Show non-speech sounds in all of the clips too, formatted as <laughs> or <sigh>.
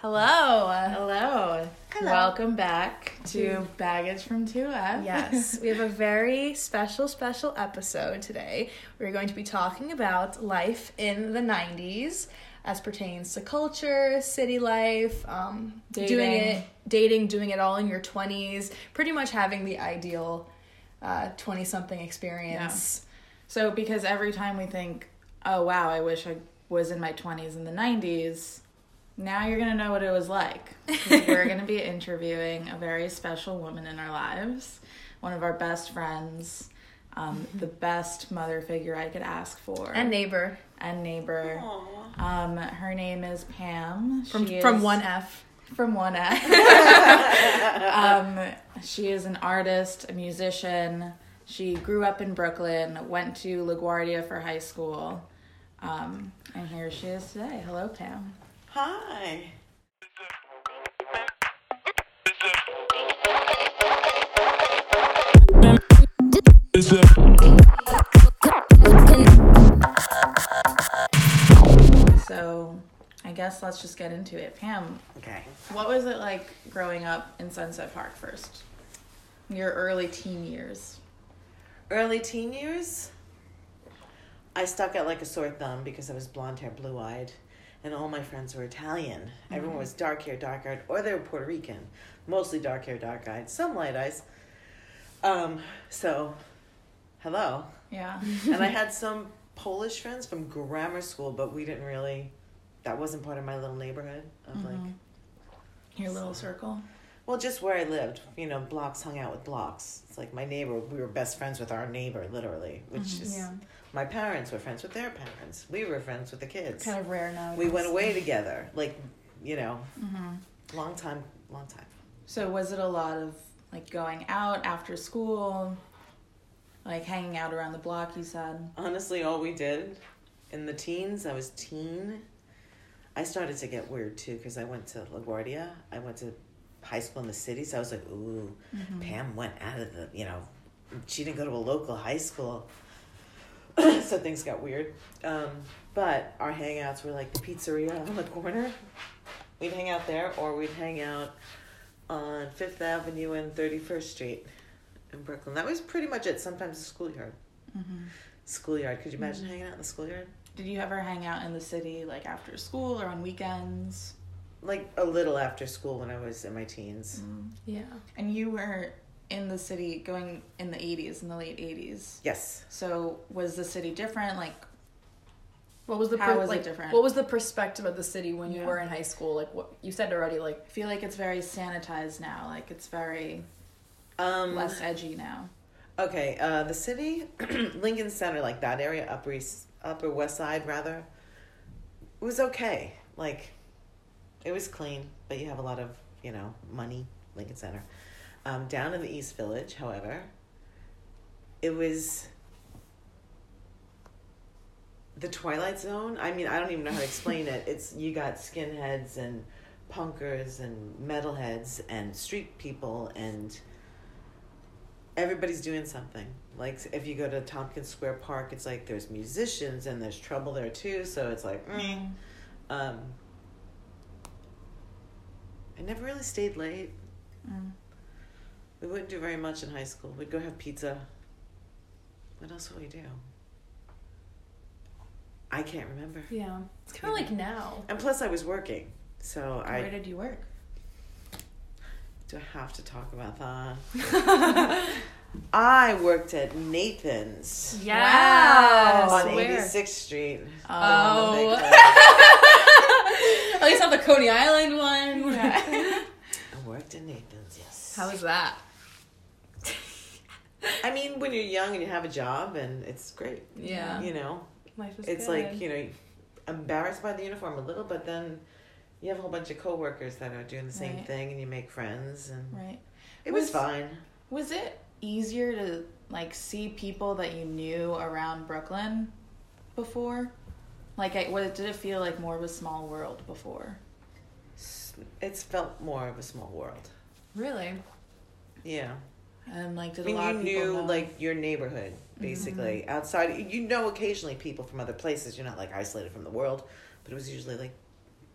Hello. Hello. Hello. Welcome back to Baggage from 2F. Yes, <laughs> we have a very special, special episode today. We're going to be talking about life in the 90s as pertains to culture, city life, um, doing Dating. it, dating, doing it all in your 20s, pretty much having the ideal 20 something experience. so, because every time we think, oh, wow, I wish I was in my 20s in the 90s, now you're going to know what it was like. <laughs> We're going to be interviewing a very special woman in our lives, one of our best friends, um, the best mother figure I could ask for, And neighbor and neighbor. Um, her name is Pam. from, She from is- 1F. from one F. <laughs> um, she is an artist, a musician. She grew up in Brooklyn, went to LaGuardia for high school, um, and here she is today. Hello, Pam. Hi. So, I guess let's just get into it. Pam, Okay. what was it like growing up in Sunset Park first? Your early teen years. Early teen years, I stuck out like a sore thumb because I was blonde hair, blue eyed, and all my friends were Italian. Everyone mm-hmm. was dark hair, dark eyed, or they were Puerto Rican. Mostly dark hair, dark eyed, some light eyes. Um, so, hello. Yeah. and I <laughs> had some Polish friends from grammar school, but we didn't really, that wasn't part of my little neighborhood of like, mm-hmm. Your little circle. Well, just where I lived, you know, blocks hung out with blocks. It's like my neighbor, we were best friends with our neighbor, literally, which mm-hmm. is Yeah. My parents were friends with their parents. We were friends with the kids. Kind of rare now. we went away together, like, you know, Mm-hmm. long time, long time. So was it a lot of like going out after school, like hanging out around the block? You said. Honestly, all we did in the teens, I was teen. I started to get weird too because I went to LaGuardia. I went to high school in the city, so I was like, ooh, Pam went out of the, you know, she didn't go to a local high school. <laughs> so things got weird. Um, but our hangouts were like the pizzeria on the corner. We'd hang out there, or we'd hang out on Fifth Avenue and 31st Street in Brooklyn. That was pretty much it. Sometimes the schoolyard. Mm-hmm. Schoolyard. Could you mm-hmm. imagine hanging out in the schoolyard? Did you ever hang out in the city like after school or on weekends? Like a little after school when I was in my teens. Mm-hmm. Yeah. And you were in the city going in the 80s, in the late 80s. Yes. So was the city different? Like, What was the How per- was it different? What was the perspective of the city when you Yeah. were in high school? Like what you said already. Like I feel like it's very sanitized now. Like it's very Um, less edgy now. Okay, uh, the city, <clears throat> Lincoln Center, like that area, Upper East, Upper West Side, rather, it was okay. Like, it was clean, but you have a lot of, you know, money, Lincoln Center. Um, down in the East Village, however, it was the Twilight Zone. I mean, I don't even know how to explain it. It's you got skinheads and punkers and metalheads and street people and everybody's doing something. Like if you go to Tompkins Square Park, it's like there's musicians and there's trouble there too. So it's like, mm. um, I never really stayed late. Mm. We wouldn't do very much in high school. We'd go have pizza. What else would we do? I can't remember. yeah, it's kind of like now. And plus, I was working, so I Where did you work? do I have to talk about that. <laughs> I worked at Nathan's. Yes. on Where? 86th Street. Oh. <laughs> At least not the Coney Island one. <laughs> I worked at Nathan's, yes. How was that? I mean, when you're young and you have a job, and it's great. Yeah. You know, Life is it's good. like, you know, embarrassed by the uniform a little, but then you have a whole bunch of coworkers that are doing the same Right. thing, and you make friends, and Right. it was Was- fine. Was it easier to like see people that you knew around Brooklyn before? Like, I, what did it feel like more of a small world before? It's felt more of a small world. really. Yeah. And like, did I mean, a lot you of people knew know? like your neighborhood basically outside. You know, occasionally people from other places. You're not like isolated from the world, but it was usually like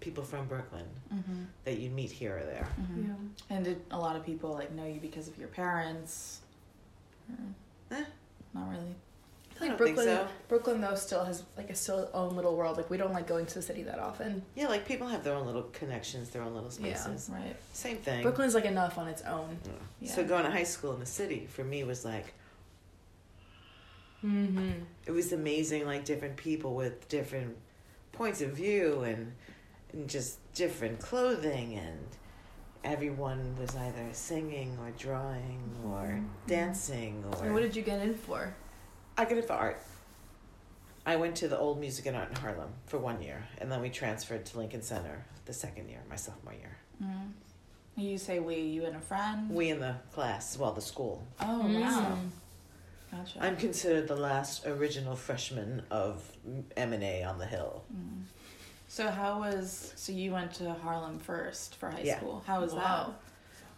people from Brooklyn Mm-hmm. that you'd meet here or there. Mm-hmm. Yeah. And did a lot of people like know you because of your parents? Eh. Not really. I feel like don't think Brooklyn, so. Brooklyn though still has like a still own little world. Like we don't like going to the city that often. Yeah, like people have their own little connections, their own little spaces. Yeah. Right. Same thing. Brooklyn's like enough on its own. Yeah. Yeah. So going to high school in the city for me was like Mm-hmm. it was amazing like different people with different points of view and, and just different clothing and everyone was either singing or drawing or dancing or And what did you get in for? I got it for art. I went to the old music and art in Harlem for one year and then we transferred to Lincoln Center the second year, my sophomore year. Mm. You say we, you and a friend. We in the class, well the school. Oh Mm. wow. Gotcha. I'm considered the last original freshman of M and A on the Hill. Mm. So how was so you went to Harlem first for high Yeah. school? How was Wow.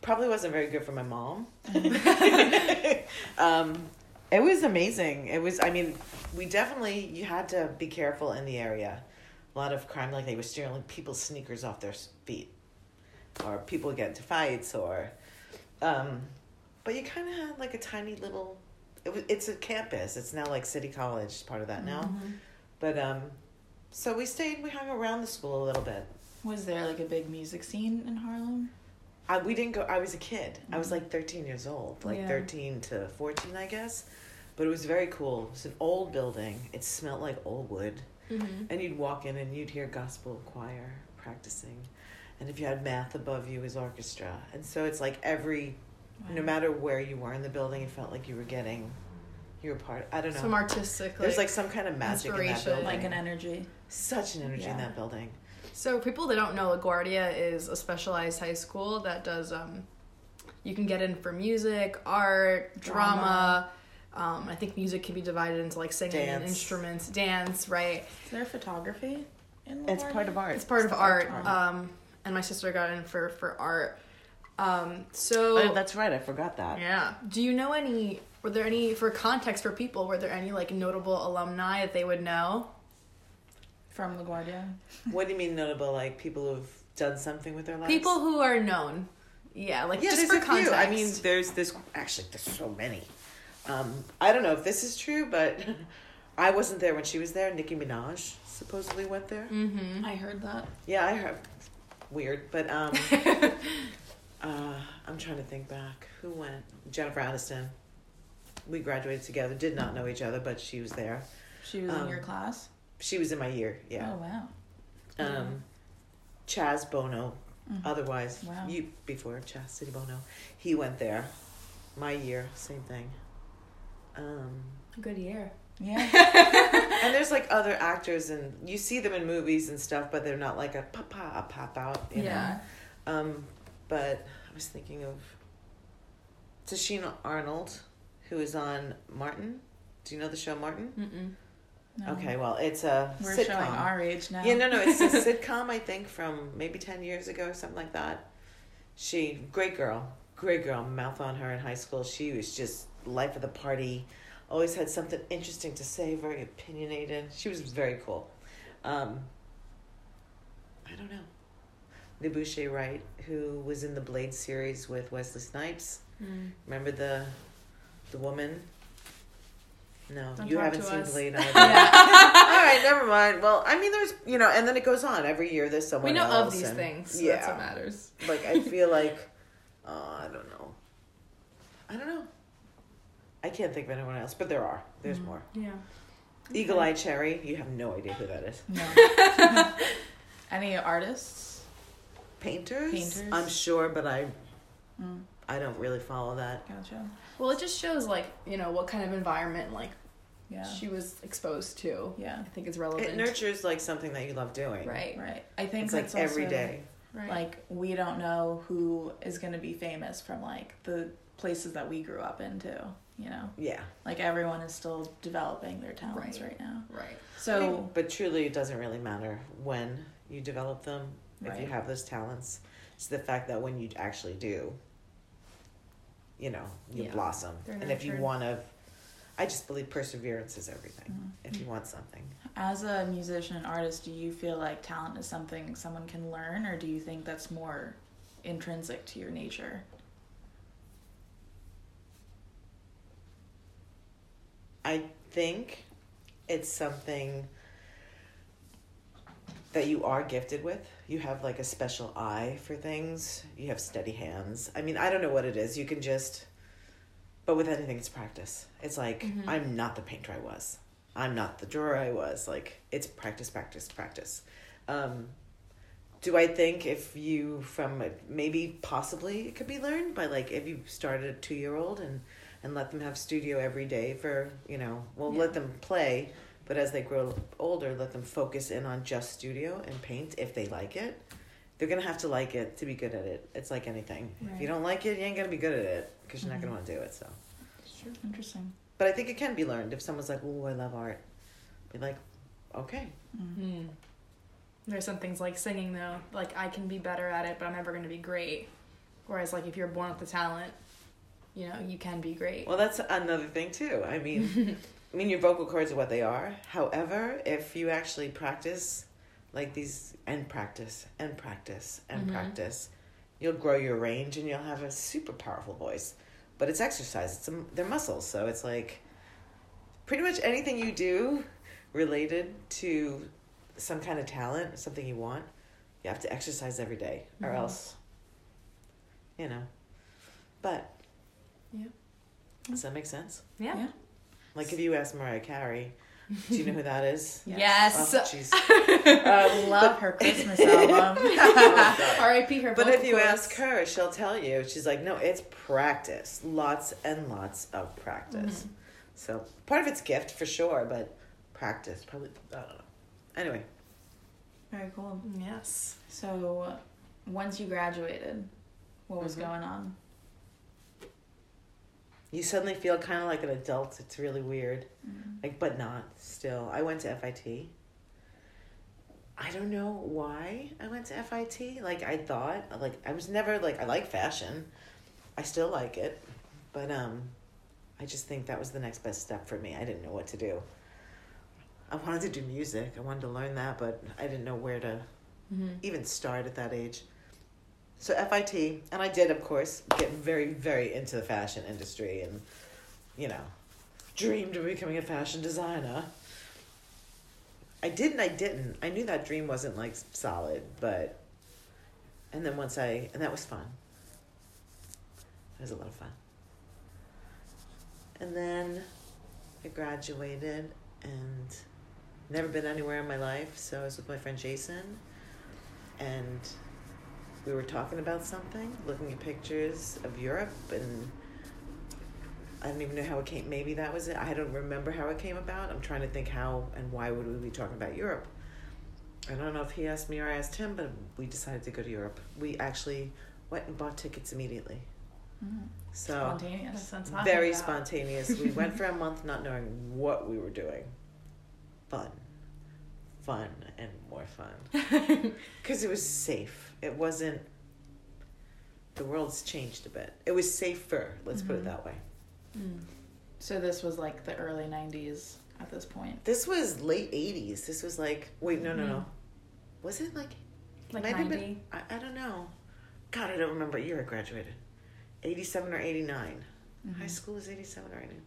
Probably wasn't very good for my mom. that? <laughs> <laughs> <laughs> um, it was amazing. It was. I mean, we definitely you had to be careful in the area. A lot of crime, like they were stealing people's sneakers off their feet, or people would get into fights, or. Um, but you kind of had like a tiny little. It was. It's a campus. It's now like City College, part of that now. Mm-hmm. But um, so we stayed. We hung around the school a little bit. was there like a big music scene in Harlem? I, we didn't go. I was a kid. I was like thirteen years old, like Yeah. thirteen to fourteen, I guess. But it was very cool. It was an old building. It smelled like old wood, Mm-hmm. and you'd walk in and you'd hear gospel choir practicing, and if you had math above you, it was orchestra. And so it's like every, no matter where you were in the building, it felt like you were getting, you were part. I don't know. Some artistic. There's like some kind of magic in that building. like an energy. Such an energy in that building. So, people that don't know, LaGuardia is a specialized high school that does. Um, you can get in for music, art, drama. Um, I think music can be divided into like singing and Dance. instruments, dance, right? Is there photography? In It's part of art. It's part of It's art. art. Um, and my sister got in for for art. Um, so Oh, that's right. I forgot that. yeah. Do you know any? Were there any for context for people? Were there any like notable alumni that they would know? From LaGuardia. What do you mean notable? Like people who've done something with their lives? People who are known. Yeah, like yeah, just there's for a context. few. I mean, there's this. Actually, there's so many. Um, I don't know if this is true, but <laughs> I wasn't there when she was there. Nicki Minaj supposedly went there. mm-hmm. I heard that. Yeah, I heard. Weird, but um, <laughs> uh, I'm trying to think back. Who went? Jennifer Aniston. We graduated together. Did not know each other, but she was there. She was Um, in your class. She was in my year. Yeah. Oh wow. Um, Chaz Bono. Mhm. Otherwise, Wow. you before Chaz City Bono, he went there. My year, same thing. Um, Good year. Yeah. <laughs> and there's like other actors, and you see them in movies and stuff, but they're not like a pop a pop out. You Yeah. Know? Um, but I was thinking of Tichina Arnold, who is on Martin. Do you know the show Martin? Mm-mm. No. Okay, well, it's a We're sitcom. showing our age now. Yeah, no, no, it's a <laughs> sitcom. I think from maybe ten years ago or something like that. She, great girl, great girl. Mouth on her in high school. She was just life of the party. Always had something interesting to say. Very opinionated. She was very cool. Um, I don't know. Nebuchadnezzar Wright, who was in the Blade series with Wesley Snipes. Mm. Remember the, the woman. No, Don't you haven't seen us. Blade <laughs> either. Yeah. All right, never mind. Well, I mean, there's you know, and then it goes on every year. There's someone we know of these and- things. So yeah, That's what matters. like I feel <laughs> like, uh, I don't know. I don't know. I can't think of anyone else, but there are. There's Mm. more. Yeah. Eagle Eye Cherry. You have no idea who that is. No. <laughs> Any artists? Painters. Painters. I'm sure, but I Mm, I don't really follow that. gotcha. Well, it just shows like you know what kind of environment like Yeah. she was exposed to. Yeah. I think it's relevant. It nurtures like something that you love doing. Right. Right. I think It's like that's every also, day. Right. Like we don't know who is going to be famous from like the places that we grew up into. You know, Yeah. like everyone is still developing their talents Right. right, now. right. So I mean, but truly, it doesn't really matter when you develop them if you have those talents. It's the fact that when you actually do, you know, you Yeah. blossom. They're And if you want to, I just believe perseverance is everything. Mm-hmm. If you want something, As a musician and artist, do you feel like talent is something someone can learn, or do you think that's more intrinsic to your nature? I think it's something that you are gifted with. You have like a special eye for things. You have steady hands. I mean, I don't know what it is. You can just, but with anything, it's practice. It's like, I'm not the painter I was. I'm not the drawer I was. Like, it's practice, practice, practice. Um, do I think if you, from maybe possibly it could be learned by like if you started a two year old and and let them have studio every day for you know well Yeah. let them play but as they grow older let them focus in on just studio and paint if they like it they're gonna have to like it to be good at it it's like anything if you don't like it you ain't gonna be good at it because you're not Mhm. gonna want to do it so Sure. Interesting. but i think it can be learned if someone's like oh i love art be like okay Hmm. There's some things like singing though, like I can be better at it, but I'm never going to be great. Whereas like if you're born with the talent, you know, you can be great. Well, that's another thing too. I mean, <laughs> I mean, your vocal cords are what they are. However, if you actually practice like these and practice and practice and Mhm. practice, you'll grow your range and you'll have a super powerful voice. But it's exercise. It's a, they're muscles, so it's like pretty much anything you do related to some kind of talent, something you want, you have to exercise every day, or Mhm. else, you know. But Yeah. does that make sense? yeah. Yeah. Like if you ask Mariah Carey, do you know who that is? <laughs> Yes. Oh, jeez. <laughs> I love her Christmas album. <laughs> Oh, R.I.P. her. but if you cords. ask her, she'll tell you. She's like, no, it's practice, lots and lots of practice. Mhm. So part of it's gift for sure, but practice probably. I don't know. Anyway, Very cool. Yes. So, once you graduated, what was Mhm. going on? You suddenly feel kind of like an adult. It's really weird. Mm. like but not still i went to fit i don't know why i went to fit like i thought like i was never like i like fashion i still like it but um i just think that was the next best step for me i didn't know what to do i wanted to do music i wanted to learn that but i didn't know where to Mm-hmm. even start at that age so fit and i did of course get very very into the fashion industry and you know dreamed of becoming a fashion designer. I did and i didn't. I knew that dream wasn't like solid but and then once i and that was fun. It was a lot of fun. And then i graduated and never been anywhere in my life so i was with my friend jason and we were talking about something, looking at pictures of Europe, and I don't even know how it came. Maybe that was it. I don't remember how it came about. I'm trying to think how and why would we be talking about Europe. I don't know if he asked me or I asked him, but we decided to go to Europe. We actually went and bought tickets immediately. Mm. So Spontaneous. That's what I'm talking very spontaneous. We went for a month not knowing what we were doing. Fun. Fun and more fun. <laughs> Because it was safe. It wasn't. The world's changed a bit. It was safer, let's put it Mhm. that way. Mm. So, this was like the early 90s at this point. This was late 80s. This was like. Wait, no, no, no. Was it like. Like might have 90? been. I, I don't know. God, I don't remember year I graduated. 87 or 89. Mhm. High school was 87 or 89.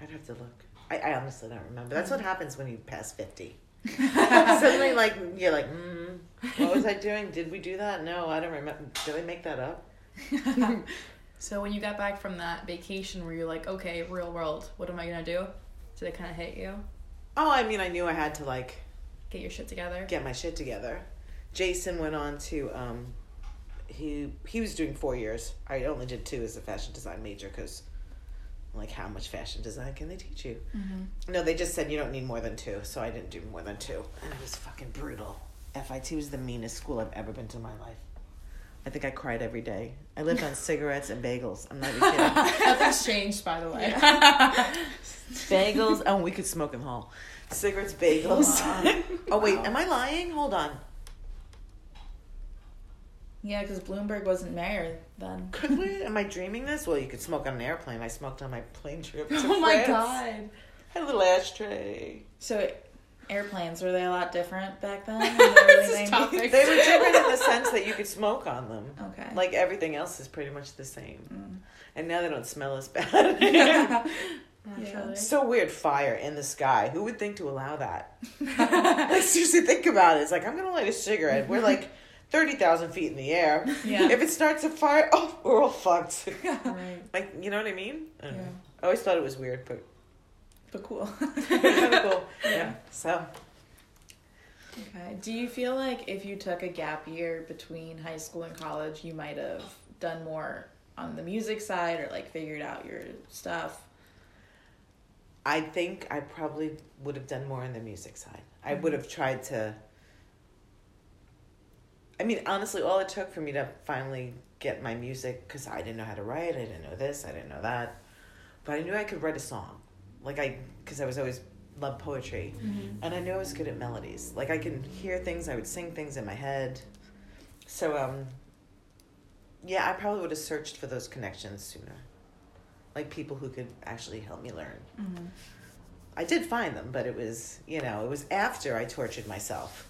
I'd have to look. I, I honestly don't remember. That's what happens when you pass 50. <laughs> Suddenly, <laughs> like, you're like, mm, what was I doing? Did we do that? No, I don't remember. Did I make that up? <laughs> So when you got back from that vacation, were you like, okay, real world, what am I gonna do? Did it kind of hit you? Oh, I mean, I knew I had to, like, Get your shit together. get my shit together. Jason went on to, um, he, he was doing four years. I only did two as a fashion design major because, like, how much fashion design can they teach you? Mhm. No, they just said you don't need more than two, so I didn't do more than two. And it was fucking brutal. FIT was the meanest school I've ever been to in my life. I think I cried every day. I lived on <laughs> cigarettes and bagels. I'm not even <laughs> kidding. Nothing's changed, by the way. <laughs> bagels. Oh, we could smoke in the hall. Cigarettes, bagels. oh wait, am I lying? Hold on. Yeah, because Bloomberg wasn't mayor then. Could we? Am I dreaming this? Well, you could smoke on an airplane. I smoked on my plane trip. To <laughs> Oh my France. god. Had a little ashtray. So, airplanes were they a lot different back then? in the early This is topic. They were different in the sense that you could smoke on them. Okay. Like everything else is pretty much the same. Mm. And now they don't smell as bad. <laughs> <laughs> Naturally. so weird fire in the sky. Who would think to allow that? like seriously think about it. It's like I'm gonna light a cigarette. We're like thirty thousand feet in the air. Yeah. If it starts a fire, oh, we're all fucked. <laughs> Right. like you know what I mean? I, don't know. Yeah. I always thought it was weird, but but cool. <laughs> kind of cool. Yeah. Yeah. So Okay. Do you feel like if you took a gap year between high school and college, you might have done more on the music side or like figured out your stuff? I think I probably would have done more on the music side. I would mm-hmm. have tried to. I mean, honestly, all it took for me to finally get my music, because I didn't know how to write, I didn't know this, I didn't know that, but I knew I could write a song. Like, I, because I was always loved poetry, and I knew I was good at melodies. Like, I can hear things, I would sing things in my head. So, um, yeah, I probably would have searched for those connections sooner. Like, people who could actually help me learn. Mm-hmm. I did find them, but it was, you know, it was after I tortured myself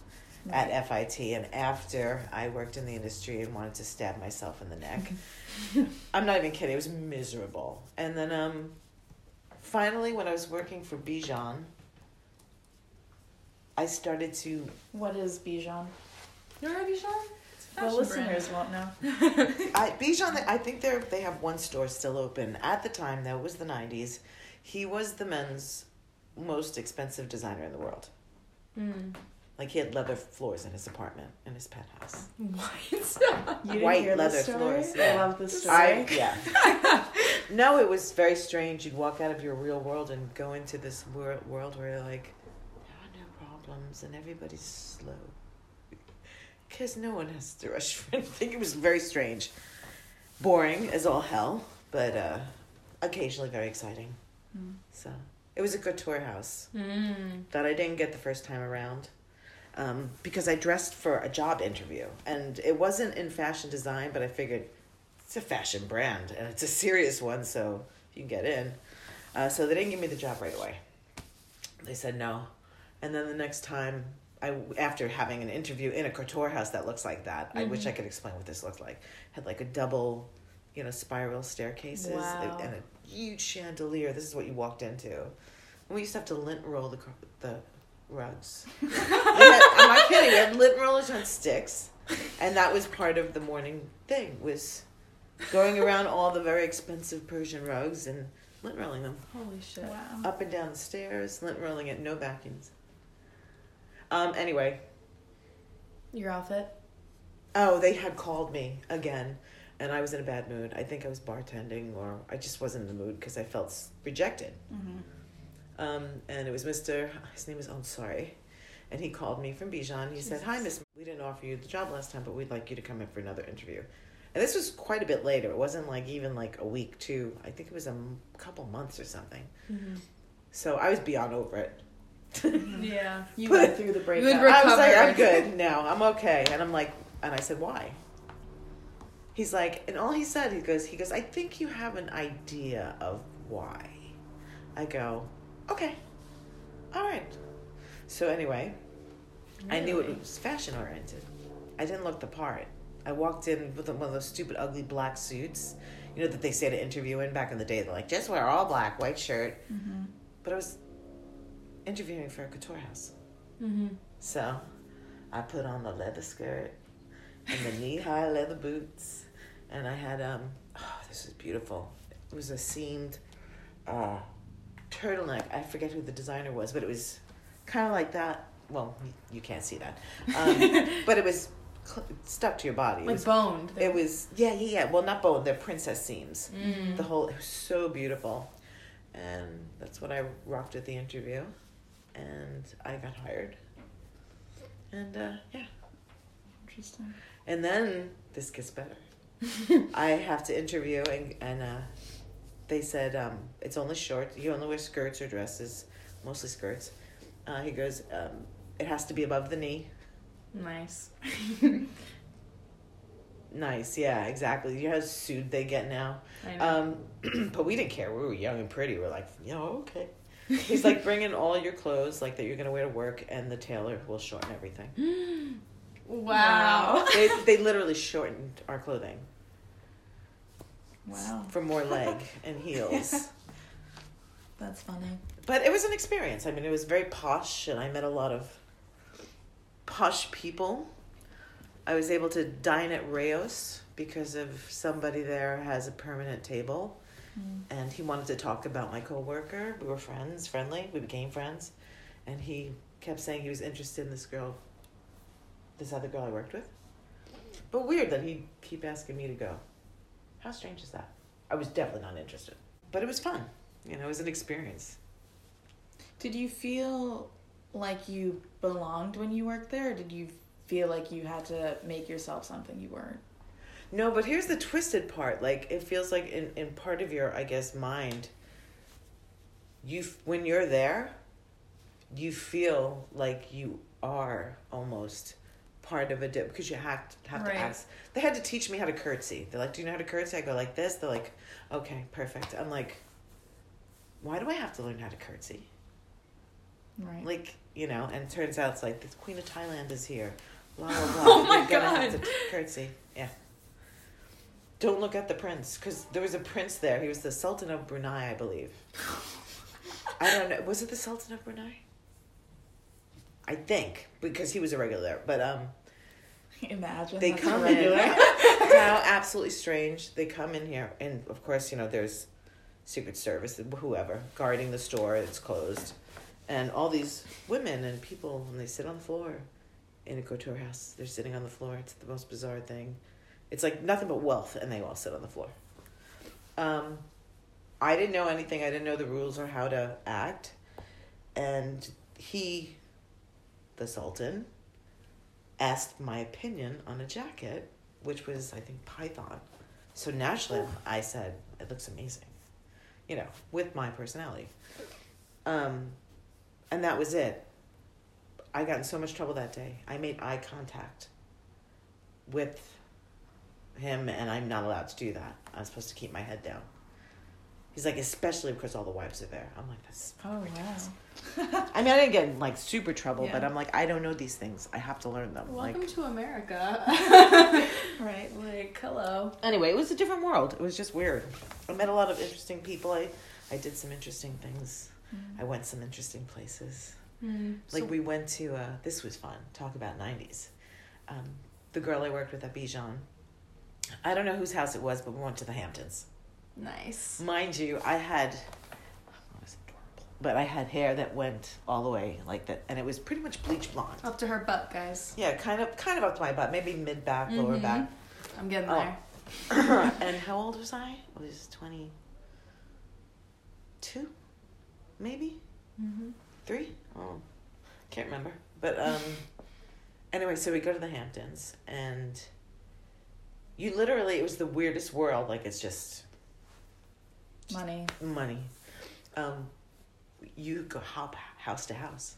at FIT and after I worked in the industry and wanted to stab myself in the neck. <laughs> I'm not even kidding, it was miserable. And then um finally when I was working for Bijan, I started to What is Bijan? You know Bijan? The listeners won't know. <laughs> I Bijan I think they they have one store still open. At the time though, it was the 90s. He was the men's most expensive designer in the world. Mm. Like he had leather floors in his apartment in his penthouse. What? <laughs> You didn't White hear leather this story? floors, I yeah. love this story. I yeah. <laughs> no, it was very strange. You'd walk out of your real world and go into this wor- world where you're like there are no problems and everybody's slow because no one has to rush for anything. It was very strange, boring as all hell, but uh, occasionally very exciting. Mm. So it was a good tour house Mm. that I didn't get the first time around. Um, because I dressed for a job interview and it wasn't in fashion design, but I figured it's a fashion brand and it's a serious one, so you can get in. Uh, so they didn't give me the job right away. They said no. And then the next time, I after having an interview in a couture house that looks like that, I wish I could explain what this looked like. Had like a double, you know, spiral staircases Wow. and a huge chandelier. This is what you walked into. And we used to have to lint roll the the rugs. Had- I'm not kidding. We had lint rollers on sticks, and that was part of the morning thing was going around all the very expensive Persian rugs and lint rolling them Holy shit. Wow. up and down the stairs, lint rolling it, no vacuums. Um. Anyway, Your outfit? oh, they had called me again, and I was in a bad mood. I think I was bartending, or I just wasn't in the mood because I felt rejected. Mm-hmm. Um, and it was Mr. His name was Ansari, and he called me from Bijan. He said, "Hi, Miss. We didn't offer you the job last time, but we'd like you to come in for another interview." And this was quite a bit later. It wasn't like even like a week, two. I think it was a m- couple months or something. Mm-hmm. So I was beyond over it. <laughs> Yeah. <laughs> You But- went through the breakup. would I was like, I'm good. now. I'm okay. And I'm like, and I said, why? He's like, and all he said, he goes, he goes, I think you have an idea of why. I go, okay, all right. So anyway, I knew it was fashion oriented. I didn't look the part. I walked in with one of those stupid, ugly black suits, you know, that they say to interview in back in the day. They're like, just wear all black, white shirt. Mm-hmm. But I was interviewing for a couture house. Mm-hmm. So I put on the leather skirt and the knee high <laughs> leather boots. And I had, um, oh, this is beautiful. It was a seamed uh, turtleneck. I forget who the designer was, but it was kind of like that. Well, you, can't see that. Um, <laughs> but it was cl- stuck to your body. It Like was, boned. it was, yeah, yeah, yeah. Well, not boned. they're princess seams. Mm. The whole, it was so beautiful. And that's what I rocked at the interview. And I got hired. And uh, yeah. Interesting. And then this gets better. <laughs> I have to interview, and, and uh, they said um, it's only short. You only wear skirts or dresses, mostly skirts. Uh, he goes, um, it has to be above the knee. Nice. <laughs> Nice, yeah, exactly. You know how sued they get now. I know. Um, <clears throat> but we didn't care. We were young and pretty. We are like, you know, okay. He's like, bring in all your clothes, like that you're gonna wear to work, and the tailor will shorten everything. <gasps> Wow. they they literally shortened our clothing wow, for more leg <laughs> and heels. that's funny. But it was an experience. I mean, it was very posh, and I met a lot of posh people. I was able to dine at Rao's because of somebody there has a permanent table, mm. and he wanted to talk about my coworker. We were friends, friendly. We became friends, and he kept saying he was interested in this girl, this other girl I worked with. But weird that he'd keep asking me to go. How strange is that? I was definitely not interested, but it was fun. You know, it was an experience. Did you feel like you belonged when you worked there, or did you feel like you had to make yourself something you weren't? No, but here's the twisted part. Like it feels like in, in part of your, I guess, mind. You when you're there, you feel like you are almost part of a dip because you have to have Right. to ask. They had to teach me how to curtsy. They're like, "Do you know how to curtsy?" I go like this. They're like, "Okay, perfect." I'm like, "Why do I have to learn how to curtsy?" Right. Like you know, and it turns out it's like the Queen of Thailand is here. Blah blah <laughs> blah. Oh my You're gonna have God. to curtsy. Yeah. Don't look at the prince because there was a prince there. He was the Sultan of Brunei, I believe. <laughs> I don't know. Was it the Sultan of Brunei? I think because he was a regular there. But um, Imagine they come in. <laughs> How <laughs> absolutely strange. They come in here, and of course, you know, there's Secret Service, whoever, guarding the store. It's closed, and all these women and people, and they sit on the floor in a couture house. They're sitting on the floor. It's the most bizarre thing. It's like nothing but wealth, and they all sit on the floor. Um, I didn't know anything. I didn't know the rules or how to act, and he, the Sultan, asked my opinion on a jacket, which was I think Python. So naturally, I said it looks amazing, you know, with my personality. Um, and that was it. I got in so much trouble that day. I made eye contact with him, and I'm not allowed to do that. I'm supposed to keep my head down. He's like, especially because all the wives are there. I'm like, that's. Oh wow. <laughs> I mean, I didn't get in like super trouble, but I'm like, I don't know these things. I have to learn them. Welcome like, to America. <laughs> Right. like, hello. anyway, it was a different world. It was just weird. I met a lot of interesting people. I, I did some interesting things. I went some interesting places. Mm. Like So- we went to uh, this was fun. Talk about nineties. Um, the girl I worked with at Bijan. I don't know whose house it was, but we went to the Hamptons. Nice. Mind you, I had, adorable, but I had hair that went all the way like that, and it was pretty much bleach blonde. Up to her butt, guys. Yeah, kind of, kind of up to my butt, maybe mid back, lower Mhm. back. I'm getting Oh. there. <coughs> and how old was I? I was twenty two, maybe Mm-hmm. three. Oh, can't remember. But um, anyway, so we go to the Hamptons, and you literally it was the weirdest world. Like it's just Money. money. Um, you go hop house to house,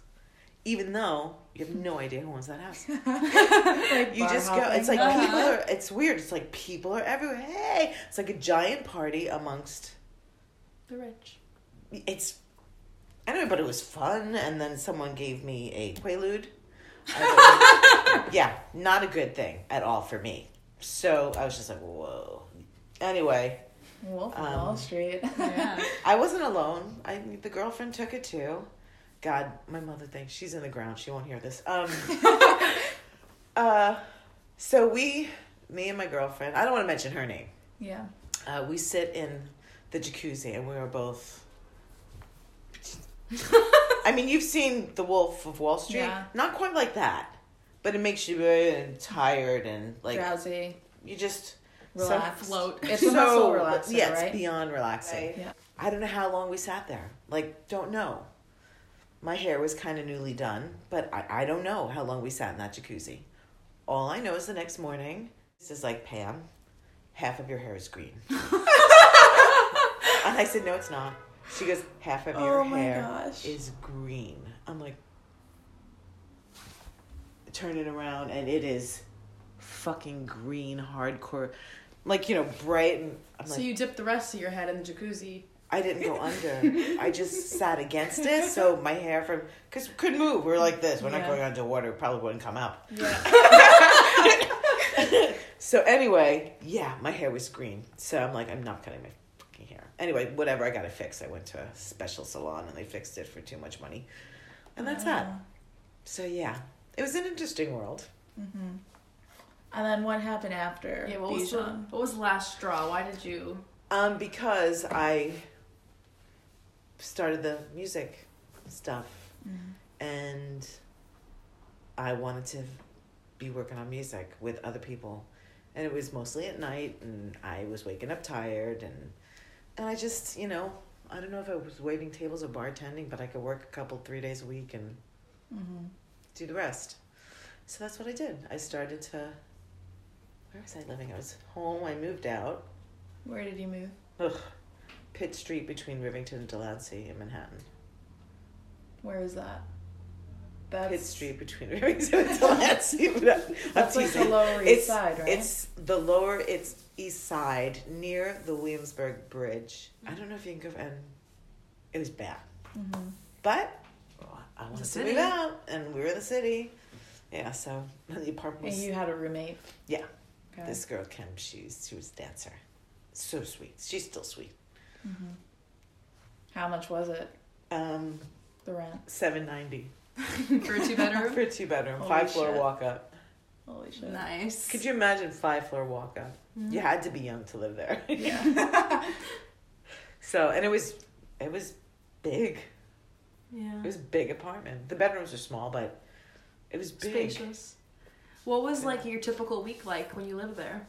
even though you have no idea who owns that house. <laughs> like You just go. It's like hopping. people are. It's weird. It's like people are everywhere. Hey, it's like a giant party amongst. The rich. It's. I don't know, but it was fun. And then someone gave me a quaalude. Like, <laughs> yeah, not a good thing at all for me. So I was just like, whoa. Anyway, Wolf of Um, Wall Street. <laughs> Yeah. I wasn't alone. I the girlfriend took it too. God, my mother thinks she's in the ground. She won't hear this. Um. <laughs> uh, so we, me and my girlfriend. I don't want to mention her name. yeah. Uh, we sit in the jacuzzi and we were both. <laughs> I mean, you've seen The Wolf of Wall Street. Yeah. Not quite like that, but it makes you very tired and like Drowsy. you just Relaxed. float. It's muscle relaxer, yeah, it's right? beyond relaxing. Right. Yeah. I don't know how long we sat there. Like, don't know. My hair was kind of newly done, but I, I don't know how long we sat in that jacuzzi. All I know is the next morning, this is like, Pam, half of your hair is green. <laughs> and I said, no, it's not. She goes, half of your Oh hair gosh. is green. I'm like, turn it around, and it is fucking green hardcore, like you know bright and I'm So like you dipped the rest of your head in the jacuzzi. I didn't go <laughs> under. I just sat against it, so <laughs> my hair from because couldn't move. We're like this. We're not Yeah. going underwater. water probably wouldn't come out. Yeah. <laughs> So anyway, yeah, my hair was green. So I'm like, I'm not cutting my fucking hair. Anyway, whatever. I got it fixed. I went to a special salon and they fixed it for too much money, and that's that. So yeah, it was an interesting world. Mm-hmm. And then what happened after yeah. What was, the, what was the last straw? Why did you? Um, because I started the music stuff Mhm. and I wanted to be working on music with other people. And it was mostly at night and I was waking up tired and and I just, you know, I don't know if I was waiting tables or bartending, but I could work a couple three days a week and Mhm. do the rest. So that's what I did. I started to where was I living? I was home, I moved out. Where did you move? Ugh. Pitt Street between Rivington and Delancey in Manhattan. Where is that? That's Pitt Street between <laughs> Rivington and Delancey. <laughs> That's like the. Lower East it's, Side, right? It's the lower, it's east side near the Williamsburg Bridge. I don't know if you can go, and it was bad. Mhm. But well, I wanted to move out, and we were in the city. Yeah, so <laughs> the apartment And you had a roommate. Yeah. Okay. This girl, Kim, she's, she was a dancer. So sweet. She's still sweet. Mhm. How much was it? Um, The rent. seven ninety <laughs> For a two bedroom. for a two bedroom, Holy five floor shit. walk up. Holy shit. nice. Could you imagine five floor walk up? You had to be young to live there. Yeah. <laughs> <laughs> so and it was it was big. Yeah. It was a big apartment. The bedrooms were small, but it was big. Spacious. What was like your typical week like when you lived there?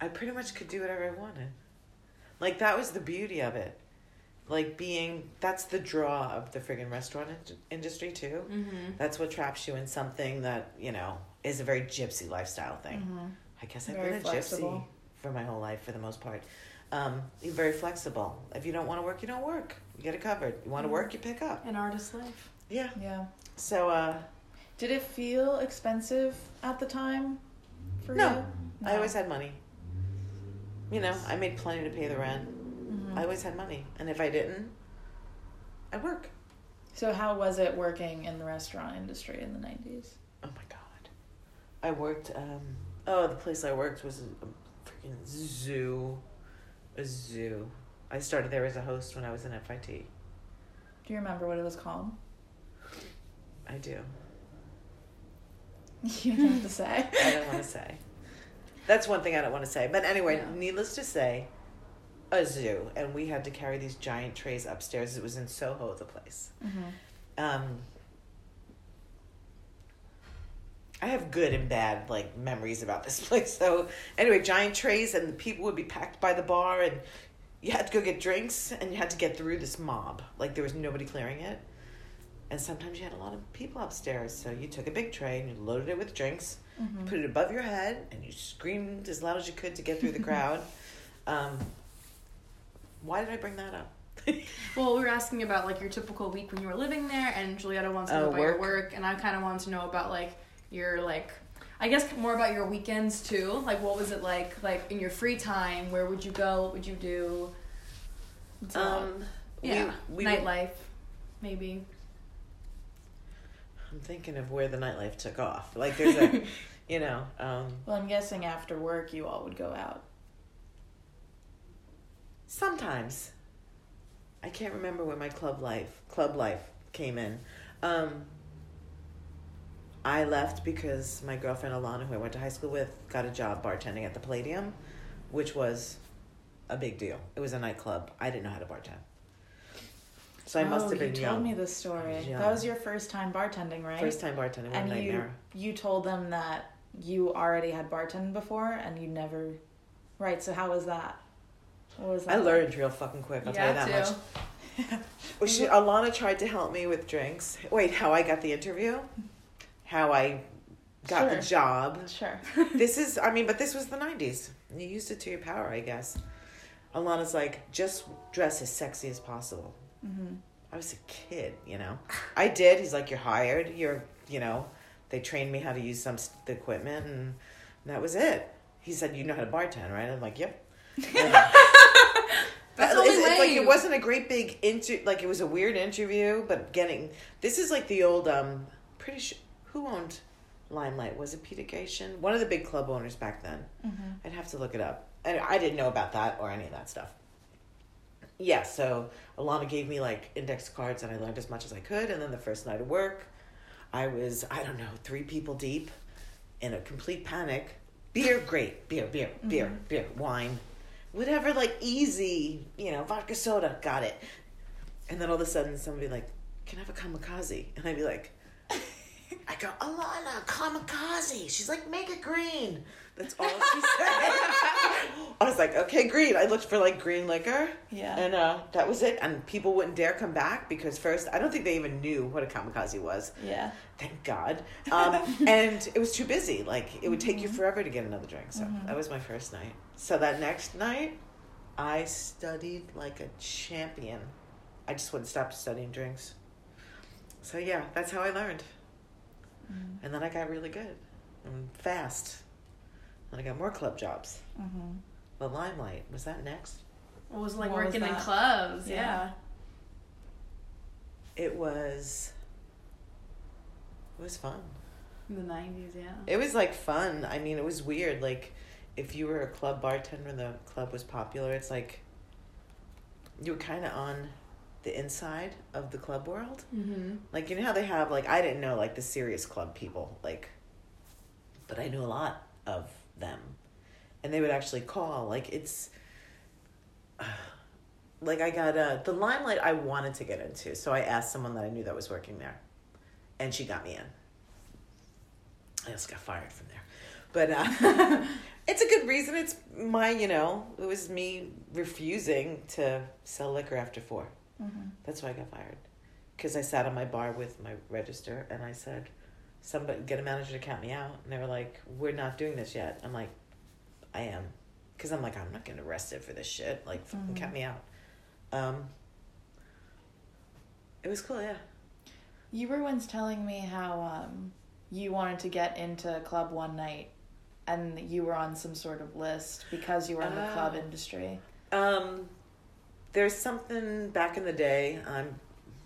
I pretty much could do whatever I wanted. Like that was the beauty of it. Like being that's the draw of the friggin' restaurant in- industry too. Mm-hmm. That's what traps you in something that, you know, is a very gypsy lifestyle thing. Mhm. I guess I've Very been a flexible. gypsy for my whole life for the most part. Um, you're very flexible. If you don't want to work, you don't work. You get it covered. You want to Mhm. work, you pick up. An artist life. Yeah. Yeah. So uh, Did it feel expensive at the time for No. you? I always had money. You know, I made plenty to pay the rent. Mhm. I always had money, and if I didn't, I work. So how was it working in the restaurant industry in the nineties? Oh my god, I worked. Um, oh, the place I worked was a, a freaking zoo, a zoo. I started there as a host when I was in FIT. Do you remember what it was called? I do. You don't have to say. <laughs> I don't want to say. That's one thing I don't want to say. But anyway, Yeah. needless to say, a zoo, and we had to carry these giant trays upstairs. It was in Soho, the place. Mhm. Um, I have good and bad like memories about this <laughs> place. So anyway, giant trays, and the people would be packed by the bar, and you had to go get drinks, and you had to get through this mob. Like there was nobody clearing it, and sometimes you had a lot of people upstairs. So you took a big tray and you loaded it with drinks, Mhm. put it above your head, and you screamed as loud as you could to get through the crowd. <laughs> Um, why did I bring that up? <laughs> Well, we were asking about like your typical week when you were living there, and Julieta wants to know Oh, about your work. work, and I kind of wanted to know about like your like, I guess more about your weekends too. Like, what was it like? Like in your free time, where would you go? What would you do? Up? Um, yeah, we, we nightlife, maybe. I'm thinking of where the nightlife took off. Like there's a, <laughs> you know, um, Well, I'm guessing after work you all would go out. sometimes. I can't remember when my club life club life came in. Um, I left because my girlfriend Alana, who I went to high school with, got a job bartending at the Palladium, which was a big deal. It was a nightclub. I didn't know how to bartend, so I must oh, have been you young. told me this story. young. That was your first time bartending, right? First time bartending, and you nightmare. you told them that you already had bartended before and you never right so how was that what was that I like? learned real fucking quick. I'll tell you that yeah, much. too. <laughs> Well, she, Alana tried to help me with drinks. Wait, how I got the interview? How I got the Sure. job? sure <laughs> <laughs> This is, I mean, but this was the 90s. You used it to your power, I guess. Alana's like, just dress as sexy as possible. Mm-hmm. I was a kid, you know. I did. He's like, you're hired. You're, you know, They trained me how to use some the equipment, and that was it. He said, "You know how to bartend, right?" I'm like, "Yep." <laughs> That's it's, it's like it wasn't a great big inter like it was a weird interview, but getting this is like the old um pretty sure who owned Limelight was it Peter Gatien one of the big club owners back then. I'd have to look it up, and I didn't know about that or any of that stuff. Yeah, so Alana gave me like index cards, and I learned as much as I could. And then the first night of work, I was I don't know three people deep, in a complete panic. Beer, great. Beer, beer, beer, beer, mm-hmm. wine, whatever. Like easy, you know, vodka soda, got it. And then all of a sudden, somebody like, "Can I have a kamikaze?" And I'd be like, <laughs> I go, Alana, kamikaze. She's like, make it green. That's all she said. <laughs> I was like, okay, green. I looked for like green liquor. Yeah. And uh, that was it. And people wouldn't dare come back because first, I don't think they even knew what a kamikaze was. Yeah. Thank God. <laughs> Um, and it was too busy. Like, it would take you forever to get another drink. So that was my first night. So that next night, I studied like a champion. I just wouldn't stop studying drinks. So yeah, that's how I learned. And then I got really good and fast. Then I got more club jobs. Mm-hmm. The Limelight was that next? It was like What was working in clubs? Yeah. Yeah. It was. It was fun. In the nineties, yeah. It was like fun. I mean, it was weird. Like, if you were a club bartender and the club was popular, it's like you were kind of on the inside of the club world. Mm-hmm. Like, you know how they have, like, I didn't know, like, the serious club people, like, but I knew a lot of them. And they would actually call. Like, it's. <sighs> Like, I got uh, the limelight I wanted to get into. So I asked someone that I knew that was working there. And she got me in. I just got fired from there. But uh, <laughs> it's a good reason. It's my, you know, it was me refusing to sell liquor after 4 Mm-hmm. That's why I got fired. Because I sat on my bar with my register and I said, somebody, get a manager to count me out. And they were like, we're not doing this yet. I'm like, I am. Because I'm like, I'm not getting arrested for this shit. Like, fucking Mhm. count me out. Um, it was cool, yeah. You were once telling me how um, you wanted to get into a club one night and you were on some sort of list because you were in the club Oh. industry. Um, there's something back in the day. I'm.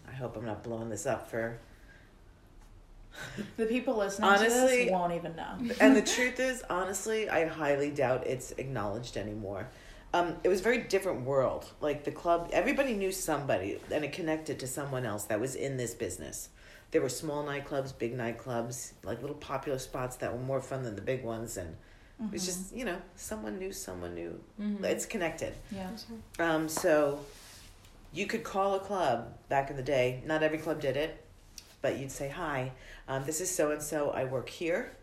I hope I'm not blowing this up for. <laughs> The people listening to Honestly- this won't even know. And the <laughs> truth is, honestly, I highly doubt it's acknowledged anymore. Um, it was a very different world. Like the club, everybody knew somebody, and it connected to someone else that was in this business. There were small nightclubs, big nightclubs, like little popular spots that were more fun than the big ones, and it was just you know someone knew someone knew. Mm-hmm. It's connected. Yeah. Um, so you could call a club back in the day. Not every club did it, but you'd say, Hi, um, this is so and so. I work here.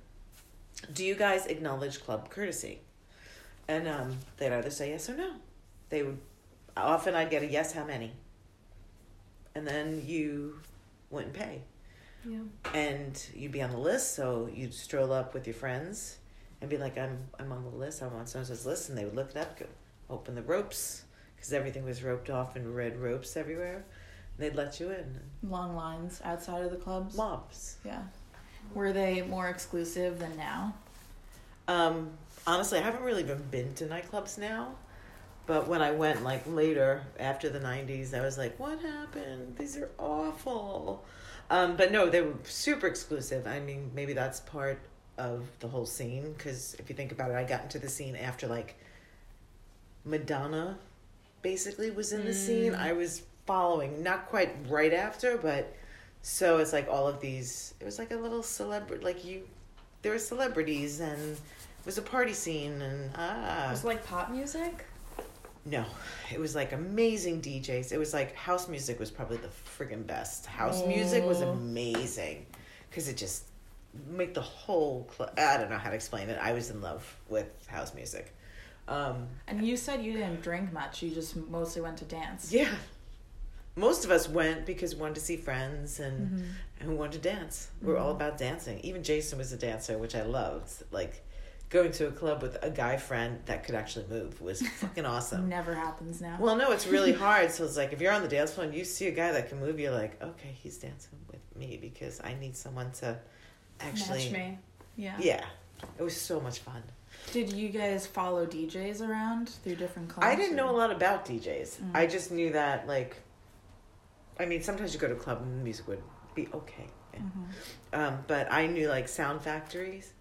Do you guys acknowledge club courtesy? And um, they'd either say yes or no. They would often I'd get a yes, how many? And then you wouldn't pay. Yeah. And you'd be on the list, so you'd stroll up with your friends and be like, I'm I'm on the list, I'm on so and so's list, and they would look it up, go, open the ropes, because everything was roped off in red ropes everywhere. They'd let you in. Long lines outside of the clubs. Mobs. Yeah. Were they more exclusive than now? Um, honestly, I haven't really even been to nightclubs now. But when I went, like later after the '90s, I was like, "What happened? These are awful." Um, but no, they were super exclusive. I mean, maybe that's part of the whole scene because if you think about it, I got into the scene after like Madonna, basically was in the scene. I was following, not quite right after, but so it's like all of these. It was like a little celebrity, like you. There were celebrities and it was a party scene and ah. Was it like pop music? No, it was like amazing DJs. It was like house music was probably the friggin' best. House music was Oh. amazing because it just make the whole. Cl- I don't know how to explain it. I was in love with house music. Um, And you said you didn't drink much. You just mostly went to dance. yeah, most of us went because we wanted to see friends and and we wanted to dance. We are all about dancing. Even Jason was a dancer, which I loved. Like going to a club with a guy friend that could actually move was <laughs> fucking awesome. Never happens now. Well, no, it's really <laughs> hard. So it's like if you're on the dance floor and you see a guy that can move, you're like, okay, he's dancing with me because I need someone to actually. Match me. Yeah. Yeah, it was so much fun. Did you guys follow DJs around through different clubs? I didn't or- know a lot about DJs. Mm. I just knew that like. I mean, sometimes you go to a club and the music would be okay, Mhm. um, but I knew like Sound Factory's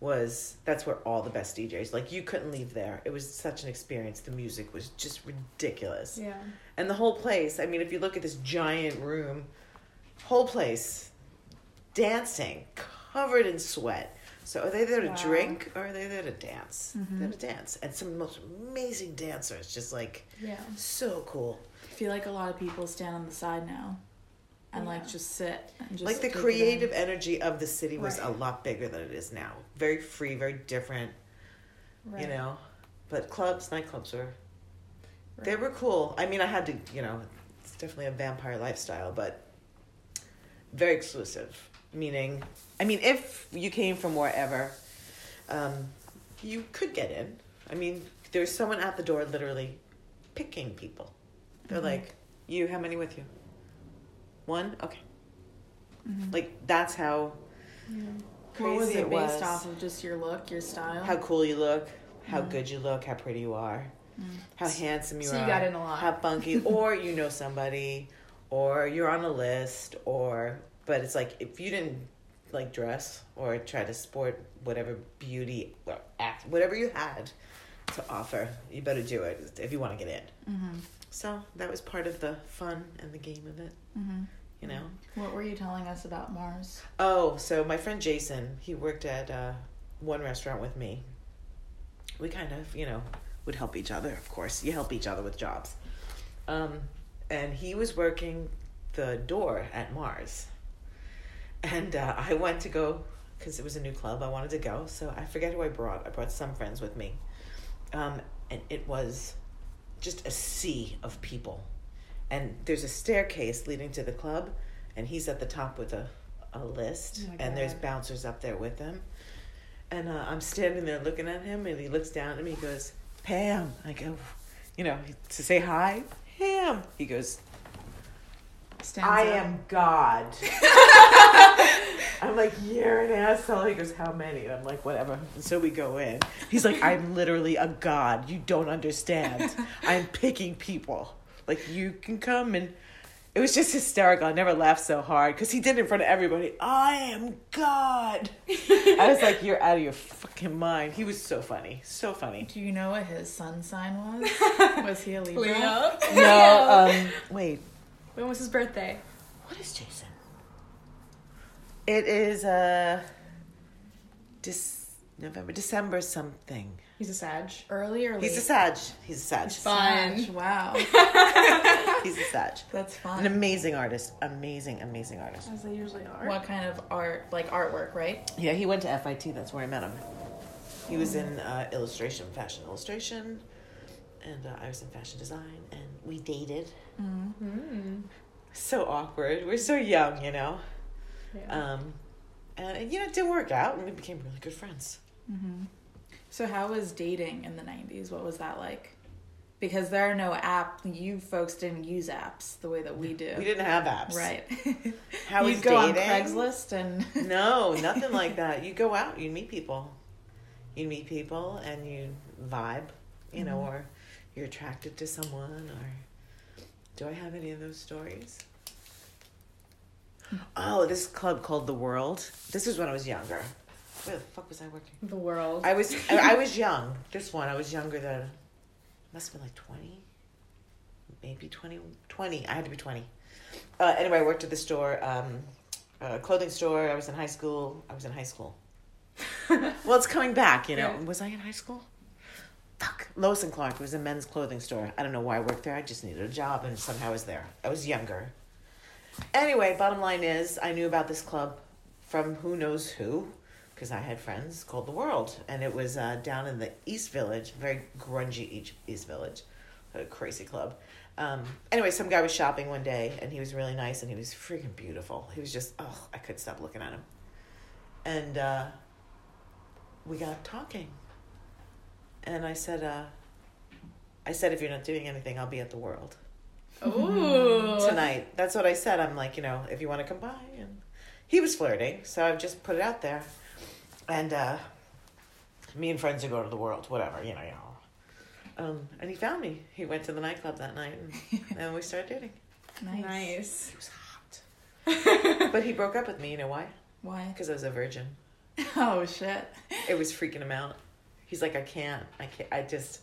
was that's where all the best DJs. Like you couldn't leave there. It was such an experience. The music was just ridiculous. Yeah. And the whole place, I mean, if you look at this giant room, whole place dancing, covered in sweat. So are they there to Wow. drink or are they there to dance? Mhm. They're to dance. And some of the most amazing dancers, just like Yeah. so cool. I feel like a lot of people stand on the side now and like just sit and just like the take it in. creative energy of the city was Right. a lot bigger than it is now. Very free, very different, Right. you know. But clubs, nightclubs were Right. they were cool. I mean, I had to, you know, it's definitely a vampire lifestyle, but very exclusive. Meaning, I mean, if you came from wherever, um, you could get in. I mean, there's someone at the door literally picking people. They're Mhm. like, "You, how many with you? One, okay." Mhm. Like that's how Yeah. crazy what was it, based was. off of just your look, your style? How cool you look, how Mhm. good you look, how pretty you are. Mm. how handsome you So are. you got in a lot. How funky, <laughs> or you know somebody, or you're on a list, or but it's like if you didn't like dress or try to sport whatever beauty or act, whatever you had to offer, you better do it if you want to get in. Mhm. So that was part of the fun and the game of it, Mhm. you know. What were you telling us about Mars? Oh, so my friend Jason, he worked at uh, one restaurant with me. We kind of, you know, would help each other, of course. You help each other with jobs. Um, and he was working the door at Mars. And uh, I went to go, because it was a new club, I wanted to go. So I forget who I brought. I brought some friends with me. Um, and it was just a sea of people. And there's a staircase leading to the club, and he's at the top with a, a list, Oh and there's bouncers up there with him. And uh, I'm standing there looking at him, and he looks down at me. He goes, "Pam." I go, you know, to say hi. Pam. He goes, Stands "I up. am God." <laughs> I'm like, "You're an asshole." He goes, "How many?" And I'm like, "Whatever." And so we go in. He's like, "I'm literally a god. You don't understand. I'm picking people. Like you can come and." It was just hysterical. I never laughed so hard because he did it in front of everybody. I am God. I was like, "You're out of your fucking mind." He was so funny, so funny. Do you know what his sun sign was? <laughs> was he a Libra? Leo. No, <laughs> um, wait. When was his birthday? What is Jason? It is uh, Dis- November, December something. He's a Sag. Early or late? He's a Sag. He's a Sag. He's fun. Sag, Wow. <laughs> He's a Sag. That's fun. An amazing artist. Amazing, amazing artist. As they usually are. What kind of art? Like artwork, right? Yeah, he went to FIT. That's where I met him. He was in uh, illustration, fashion illustration, and uh, I was in fashion design, and we dated. Mm. Mm. So awkward. We're so young, you know. Yeah. Um, and you know, it didn't work out, and we became really good friends. hmm So how was dating in the '90s? What was that like? Because there are no app. You folks didn't use apps the way that we do. We didn't have apps. Right. <laughs> How You'd was go dating? on Craigslist and. <laughs> No, nothing like that. You go out, you meet people. You meet people and you vibe, you know, Mhm. or you're attracted to someone or do I have any of those stories? Oh, this club called The World. This was when I was younger. Where the fuck was I working? the world. I was I, I was <laughs> young. This one I was younger than must have been like 20 maybe 20 20 I had to be 20. Uh, anyway, I worked at the store um uh, clothing store. I was in high school. I was in high school. <laughs> well, it's coming back, you know. Yeah. Was I in high school? Fuck. Lois and Clark was a men's clothing store. I don't know why I worked there. I just needed a job and somehow I was there. I was younger. Anyway, bottom line is I knew about this club from who knows who because I had friends called The World and it was uh, down in the East Village, very grungy East, Village, a crazy club. Um, anyway, some guy was shopping one day and he was really nice and he was freaking beautiful. He was just, oh, I couldn't stop looking at him. And uh, we got talking. And I said, uh, I said, if you're not doing anything, I'll be at the World Ooh. tonight. That's what I said. I'm like, you know, if you want to come by, and he was flirting, so I've just put it out there. And uh, me and friends would go to the world, whatever, you know, you know. Um, and he found me. He went to the nightclub that night, and, <laughs> and we started dating. Nice. Nice. He was hot. <laughs> but he broke up with me. You know why? Why? Because I was a virgin. <laughs> Oh shit. It was freaking him out. He's like, I can't. I can't. I just.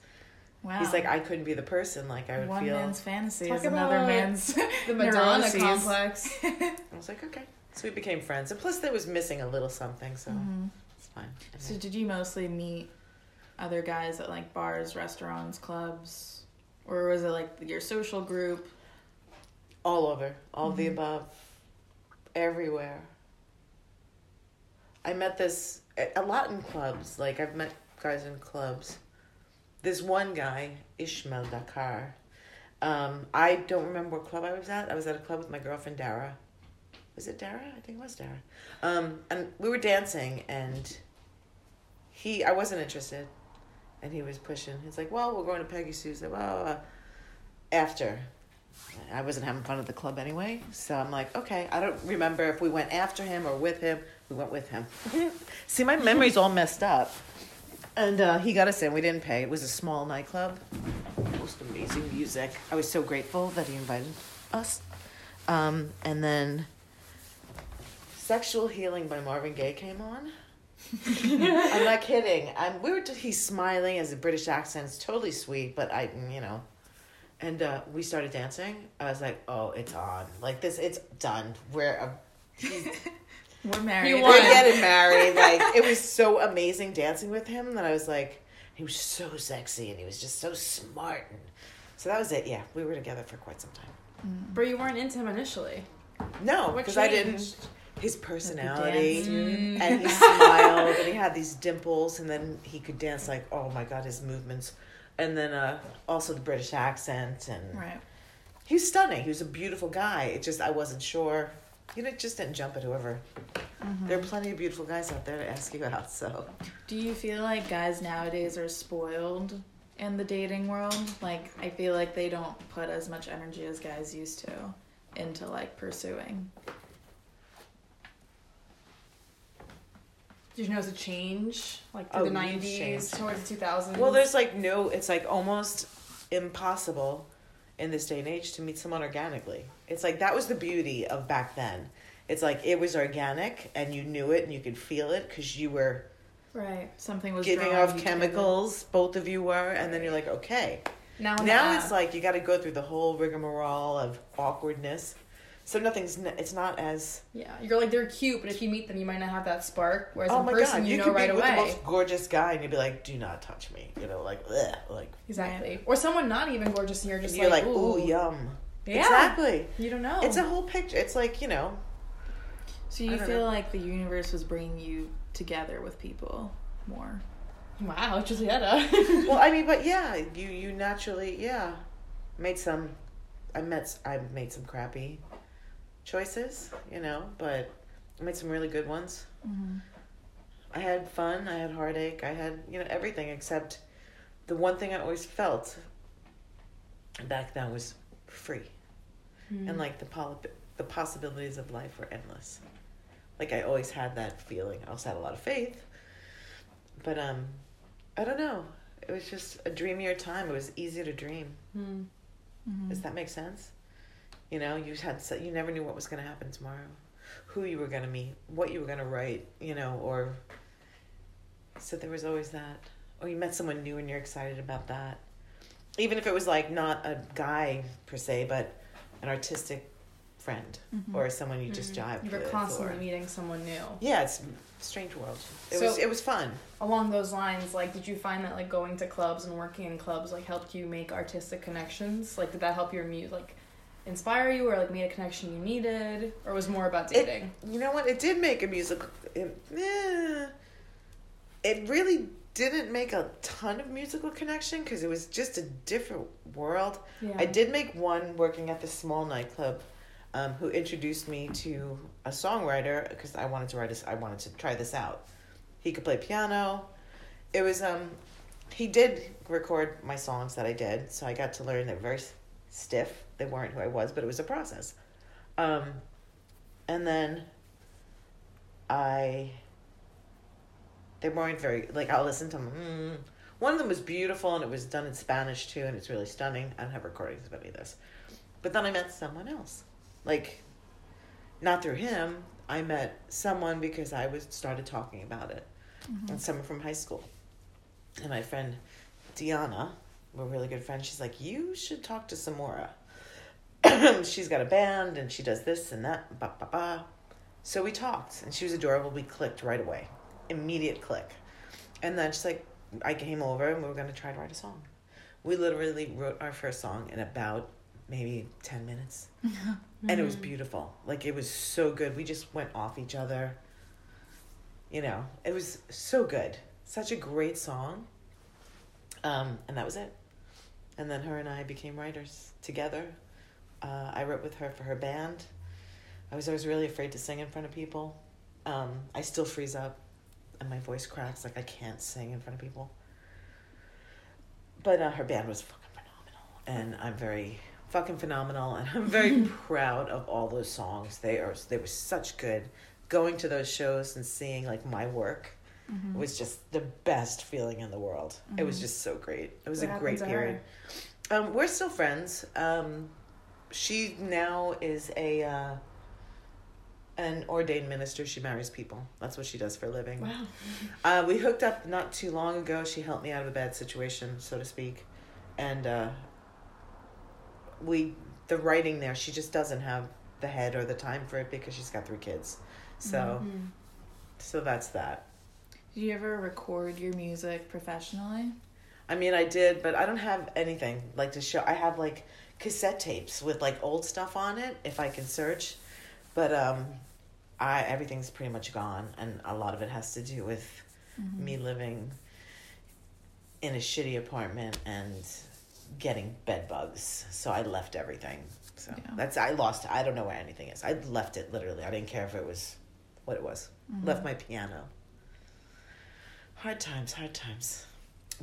Wow. He's like, I couldn't be the person. Like I would One feel. man's fantasy Talk is another man's The <laughs> Madonna neuroses. complex. <laughs> I was like, okay. So we became friends, and plus there was missing a little something, so Mhm. it's fine. So did you mostly meet other guys at like bars, restaurants, clubs, or was it like your social group? all over, all of the above, everywhere. I met this a lot in clubs. Like I've met guys in clubs. This one guy, Ishmael Dakar. Um, I don't remember what club I was at. I was at a club with my girlfriend Dara. Was it Dara? I think it was Dara. Um, and we were dancing, and he, I wasn't interested, and he was pushing. He's like, "Well, we're going to Peggy Sue's." Blah, blah, blah. After, I wasn't having fun at the club anyway, so I'm like, okay. I don't remember if we went after him or with him. We went with him. <laughs> See, my memory's all messed up. And uh, he got us in. We didn't pay. It was a small nightclub. Most amazing music. I was so grateful that he invited us. Um, and then Sexual Healing by Marvin Gaye came on. <laughs> I'm not kidding. I'm, we were he's smiling as a British accent. It's totally sweet, but I, you know. And uh, we started dancing. I was like, oh, it's on. Like this, it's done. We're, uh, We're married. You we're getting married. Like it was so amazing dancing with him that I was like, he was so sexy and he was just so smart. And so that was it. Yeah, we were together for quite some time. But you weren't into him initially. No, because I didn't. His personality. dude. and he <laughs> smiled and he had these dimples and then he could dance like oh my god his movements and then uh also the british accent and Right. he was stunning he was a beautiful guy it just i wasn't sure you know just didn't jump at whoever Mm-hmm. there are plenty of beautiful guys out there to ask you out so Do you feel like guys nowadays are spoiled in the dating world? Like, I feel like they don't put as much energy as guys used to into like pursuing. Did you notice a change like through Oh, the nineties change. towards the two thousands? well there's like no it's like almost impossible in this day and age to meet someone organically it's like that was the beauty of back then it's like it was organic and you knew it and you could feel it because you were Right. Something was giving off chemicals, both of you were, and then you're like, okay. now now it's like you got to go through the whole rigmarole of awkwardness. So nothing's, n- it's not as. yeah, you're like they're cute, but if you meet them, you might not have that spark. Whereas oh in my person, god, you, you, know could right be with the most gorgeous guy, and you'd be like, "Do not touch me," you know, like, ugh, like. Exactly. Or someone not even gorgeous, and you're And just you're like, ooh, "Ooh, yum." Yeah. Exactly. You don't know. It's a whole picture. It's like you know. So you feel know. like the universe was bringing you together with people more. wow, Julieta. <laughs> well, I mean, but yeah, you you naturally yeah, made some. I met I made some crappy choices, you know, but I made some really good ones. Mm-hmm. I had fun. I had heartache. I had you know everything except the one thing I always felt back then was free Hmm. and like the pol- the possibilities of life were endless. Like I always had that feeling. I also had a lot of faith, but um, I don't know. It was just a dreamier time. It was easy to dream. Hmm. Mm-hmm. Does that make sense? You know, you had so, you never knew what was going to happen tomorrow, who you were going to meet, what you were going to write, you know, or so there was always that. Or you met someone new and you're excited about that. Even if it was like not a guy per se, but an artistic friend Mhm. or someone you just Mhm. jived You were with. constantly or- meeting someone new. yeah, it's a strange world. It So- was it was fun. Along those lines, like, did you find that like going to clubs and working in clubs like helped you make artistic connections? Like, did that help your music like inspire you, or like made a connection you needed, or was more about It- dating? You know what? It did make a musical. It, eh, it really didn't make a ton of musical connection because it was just a different world. yeah. I did make one working at this small nightclub, um, who introduced me to a songwriter because I wanted to write this. I wanted to try this out. He could play piano. It was um, he did record my songs that I did, so I got to learn. They're very stiff. They weren't who I was, but it was a process. Um, and then I they weren't very like I'll listen to them. Mm. One of them was beautiful and it was done in Spanish too, and it's really stunning. I don't have recordings of any of this, but then I met someone else, like not through him. I met someone because I was started talking about it, and someone from high school, and my friend Diana, we're really good friends. She's like, you should talk to Samora. <clears throat> she's got a band and she does this and that. Ba ba ba. So we talked, and she was adorable. We clicked right away, immediate click, and then she's like, I came over and we were gonna try to write a song. We literally wrote our first song in about maybe ten minutes, <laughs> and it was beautiful. Like it was so good. We just went off each other. You know, it was so good. Such a great song. Um, and that was it. And then her and I became writers together. Uh, I wrote with her for her band. I was always really afraid to sing in front of people. Um, I still freeze up and my voice cracks. Like I can't sing in front of people. But uh, her band was fucking phenomenal. And I'm very fucking phenomenal. And I'm very <laughs> proud of all those songs. They are they were such good. Going to those shows and seeing like my work Mm-hmm. was just the best feeling in the world. It was just so great. It was What a great period. Um, we're still friends. Um, she now is a uh, an ordained minister. She marries people. That's what she does for a living. Wow. <laughs> Uh, we hooked up not too long ago. She helped me out of a bad situation, so to speak, and uh, we the writing there. She just doesn't have the head or the time for it because she's got three kids. So Mhm. so that's that. Did you ever record your music professionally? I mean, I did, but I don't have anything like to show. I have like cassette tapes with like old stuff on it if I can search, but um, I everything's pretty much gone, and a lot of it has to do with Mm-hmm. me living in a shitty apartment and getting bed bugs. So I left everything. So Yeah. that's I lost. I don't know where anything is. I left it literally. I didn't care if it was what it was. Mm-hmm. Left my piano. Hard times, hard times.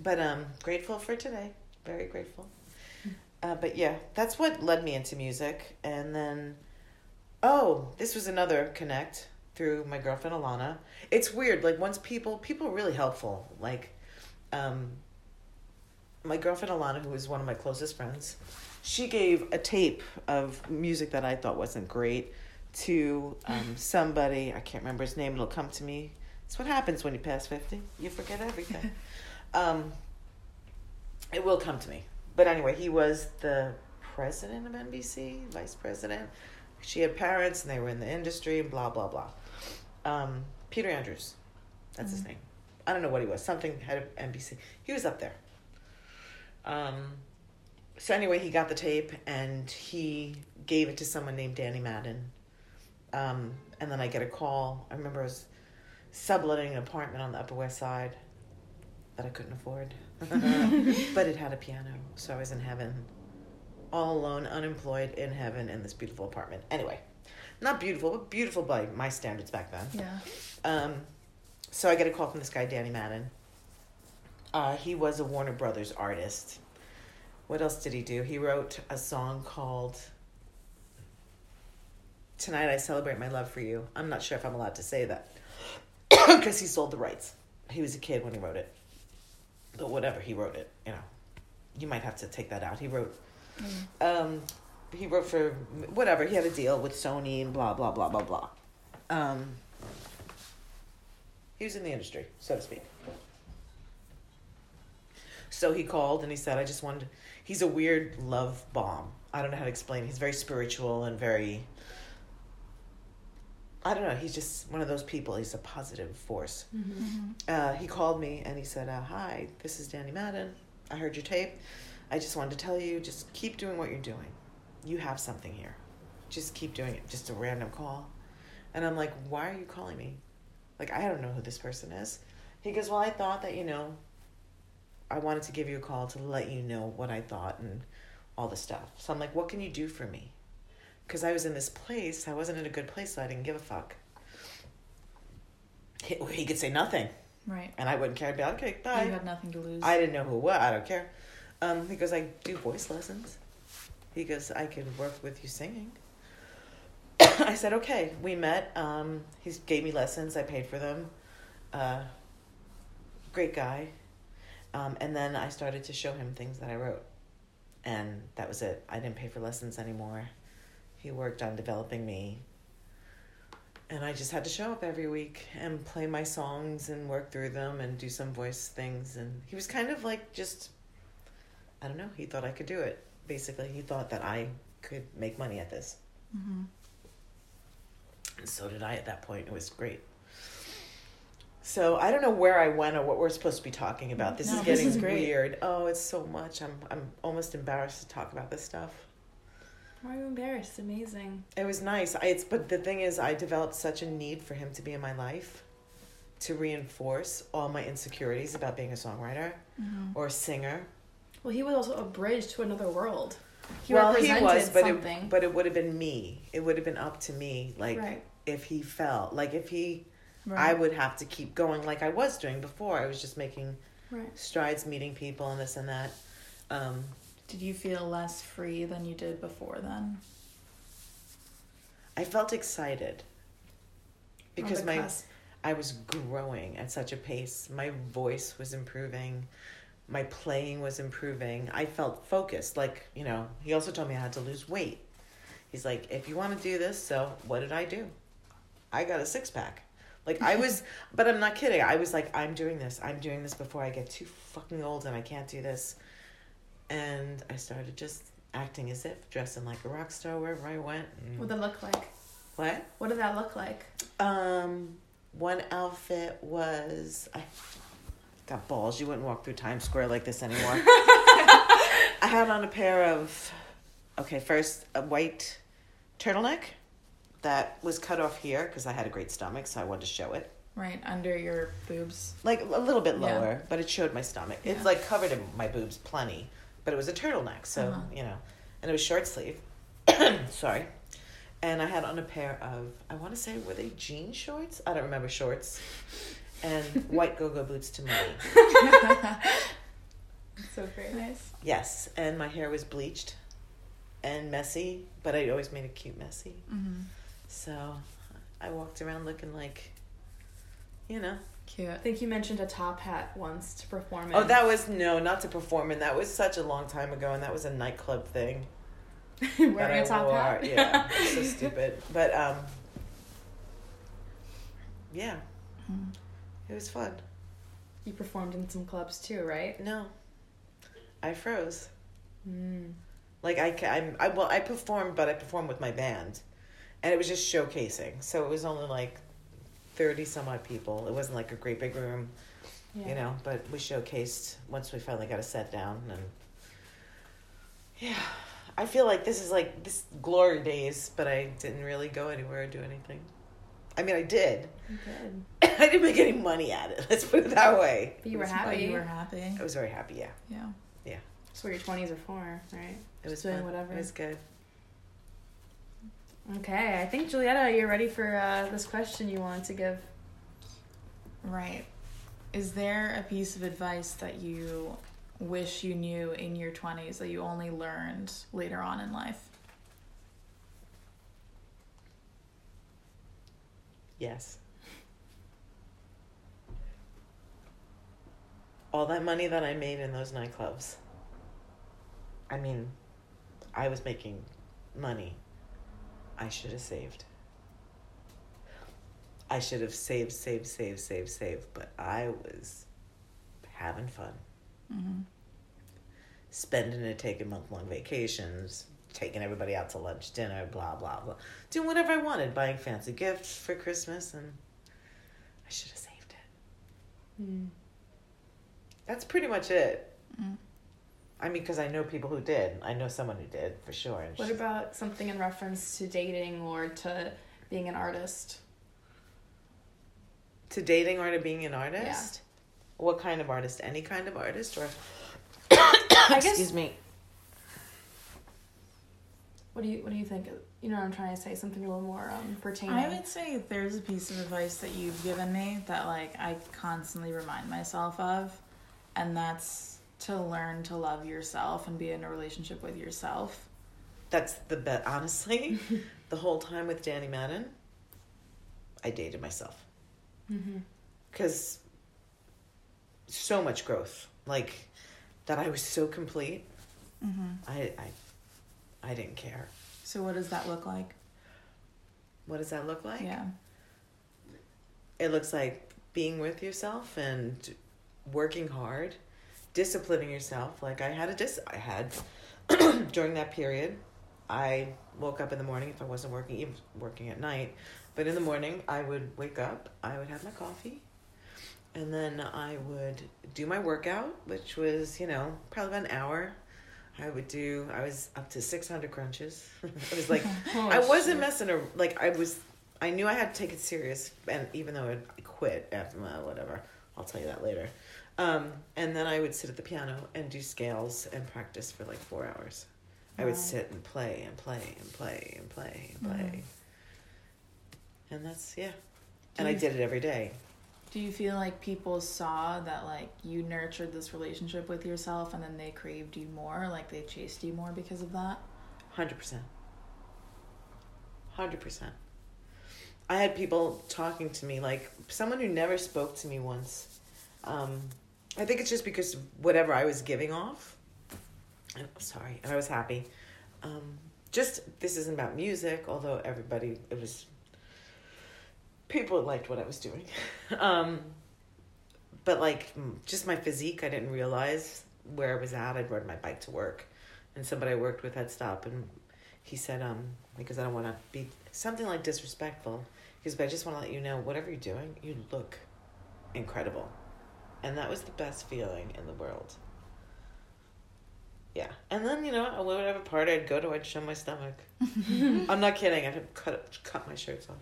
But um grateful for today. Very grateful. <laughs> Uh, but yeah, that's what led me into music. And then, oh, this was another connect through my girlfriend Alana. It's weird. Like once people, people are really helpful. Like, um, my girlfriend Alana, who is one of my closest friends, she gave a tape of music that I thought wasn't great to um, <laughs> somebody. I can't remember his name. It'll come to me. It's what happens when you pass fifty. You forget everything. <laughs> um, it will come to me. But anyway, he was the president of NBC, vice president. She had parents and they were in the industry and blah, blah, blah. Um, Peter Andrews, that's his name. I don't know what he was, something head of NBC. He was up there. Um, so anyway, he got the tape and he gave it to someone named Danny Madden. Um, and then I get a call. I remember I was subletting an apartment on the Upper West Side that I couldn't afford. <laughs> but it had a piano, so I was in heaven, all alone, unemployed, in heaven, in this beautiful apartment. Anyway, not beautiful, but beautiful by my standards back then. Yeah. Um, so I get a call from this guy, Danny Madden. Uh, he was a Warner Brothers artist. What else did he do? He wrote a song called Tonight I Celebrate My Love for You. I'm not sure if I'm allowed to say that <coughs> because he sold the rights. He was a kid when he wrote it. But whatever, he wrote it, you know. You might have to take that out. He wrote um, he wrote for whatever. He had a deal with Sony and blah blah blah blah blah. Um, he was in the industry, so to speak. So he called and he said, "I just wanted." He's a weird love bomb. I don't know how to explain. He's very spiritual and very. I don't know. He's just one of those people. He's a positive force. Uh, he called me and he said, uh, "Hi, this is Danny Madden. I heard your tape. I just wanted to tell you, just keep doing what you're doing. You have something here. Just keep doing it. Just a random call." And I'm like, "Why are you calling me? Like, I don't know who this person is." He goes, "Well, I thought that you know. I wanted to give you a call to let you know what I thought and all the stuff." So I'm like, "What can you do for me?" Because I was in this place, I wasn't in a good place, so I didn't give a fuck. He, he could say nothing, Right. and I wouldn't care. I'd be like, okay, bye. You had nothing to lose. I didn't know who what. I don't care. Um, he goes, I do voice lessons. He goes, I can work with you singing. <coughs> I said, okay. We met. Um, he gave me lessons. I paid for them. Uh, great guy. Um, and then I started to show him things that I wrote. And that was it. I didn't pay for lessons anymore. He worked on developing me. And I just had to show up every week and play my songs and work through them and do some voice things. And he was kind of like just, I don't know, he thought I could do it. Basically, he thought that I could make money at this. Mm-hmm. And so did I at that point. It was great. So I don't know where I went or what we're supposed to be talking about. This No, is this getting is great. weird. Oh, it's so much. I'm I'm almost embarrassed to talk about this stuff. Why are you embarrassed? Amazing. It was nice. I, it's but the thing is, I developed such a need for him to be in my life, to reinforce all my insecurities about being a songwriter Mm-hmm. or a singer. Well, he was also a bridge to another world. He well, he represented was, but something. it but it would have been me. It would have been up to me. Like right. if he fell, like if he, Right. I would have to keep going like I was doing before. I was just making Right. strides, meeting people, and this and that. Um, Did you feel less free than you did before then? I felt excited because the my. I was growing at such a pace. My voice was improving. My playing was improving. I felt focused. Like, you know, he also told me I had to lose weight. He's like, if you want to do this, so what did I do? I got a six pack. Like, I was, <laughs> but I'm not kidding. I was like, I'm doing this. I'm doing this before I get too fucking old and I can't do this. And I started just acting as if, dressing like a rock star wherever I went. What did that look like? what? What did that look like? Um, one outfit was I got balls. You wouldn't walk through Times Square like this anymore. <laughs> I had on a pair of okay, first a white turtleneck that was cut off here because I had a great stomach, so I wanted to show it. Right under your boobs. Like a little bit Yeah. lower, but it showed my stomach. It's like covered in my boobs plenty, but it was a turtleneck, so Uh-huh. you know, and it was short sleeve. <coughs> Sorry. And I had on a pair of I want to say were they jean shorts? I don't remember shorts. And <laughs> white go-go boots to me. <laughs> So very Nice. Yes, and my hair was bleached and messy, but I always made it cute messy. Mm-hmm. So I walked around looking like, you know. Cute. I think you mentioned a top hat once to perform in. Oh, that was no, not to perform in. That was such a long time ago, and that was a nightclub thing. <laughs> wearing I a top wore. hat. Yeah, <laughs> so stupid. But um, yeah, Mhm. it was fun. You performed in some clubs too, right? No, I froze. Mm. Like I, ca- I'm, I well, I performed, but I performed with my band, and it was just showcasing. So it was only like thirty some odd people. It wasn't like a great big room, Yeah. you know. But we showcased once we finally got a set down, and yeah, I feel like this is like this glory days, but I didn't really go anywhere or do anything. I mean, I did. Good. <laughs> I didn't make any money at it. Let's put it that way. But you were But happy. you were happy. I was very happy. Yeah, Yeah. That's what your twenties are for, right? it was Just doing fun. whatever. It was good. Okay, I think Julieta, you're ready for uh, this question you wanted to give. Right. Is there a piece of advice that you wish you knew in your 20s that you only learned later on in life? Yes. All that money that I made in those nightclubs. I mean, I was making money. I should have saved. I should have saved, saved, saved, saved, saved, but I was having fun. Mm-hmm. Spending it, taking month long vacations, taking everybody out to lunch, dinner, blah, blah, blah. Doing whatever I wanted, buying fancy gifts for Christmas, and I should have saved it. Mm. That's pretty much it. Mm. I mean, because I know people who did. I know someone who did for sure. What she- about something in reference to dating or to being an artist? to dating or to being an artist? What kind of artist? Any kind of artist, or <coughs> I guess. excuse me. What do you What do you think? You know what I'm trying to say? Something a little more um, pertaining. I would say if there's a piece of advice that you've given me that like I constantly remind myself of, and that's to learn to love yourself and be in a relationship with yourself. That's the bet. Honestly, <laughs> the whole time with Danny Madden, I dated myself Mm-hmm. because so much growth, like that. I was so complete. Mm-hmm. I, I, I didn't care. So what does that look like? What does that look like? Yeah. It looks like being with yourself and working hard, disciplining yourself. Like I had a dis I had <clears throat> during that period. I woke up in the morning if I wasn't working, even working at night. But in the morning, I would wake up, I would have my coffee, and then I would do my workout, which was, you know, probably about an hour. I would do, I was up to 600 crunches. <laughs> it was like, <laughs> I wasn't messing around. Like, I was, I knew I had to take it serious. And even though I quit after, well, whatever, I'll tell you that later. Um, and then I would sit at the piano and do scales and practice for like four hours. I would sit and play and play and play and play and play. And that's, yeah. And I Do did it every day. Do you feel like people saw that like you nurtured this relationship with yourself and then they craved you more, like they chased you more because of that? Hundred percent. Hundred percent. I had people talking to me like someone who never spoke to me once. Um, I think it's just because whatever I was giving off. Sorry, and I was happy. Um, just this isn't about music, although everybody it was. People liked what I was doing, <laughs> um, but like just my physique, I didn't realize where I was at. I'd ride my bike to work, and somebody I worked with had stopped and he said, um, because I don't want to be something like disrespectful. Because but I just want to let you know, whatever you're doing, you look incredible, and that was the best feeling in the world. Yeah, and then you know, whatever party I'd go to, I'd show my stomach. <laughs> I'm not kidding. I'd cut cut my shirts off.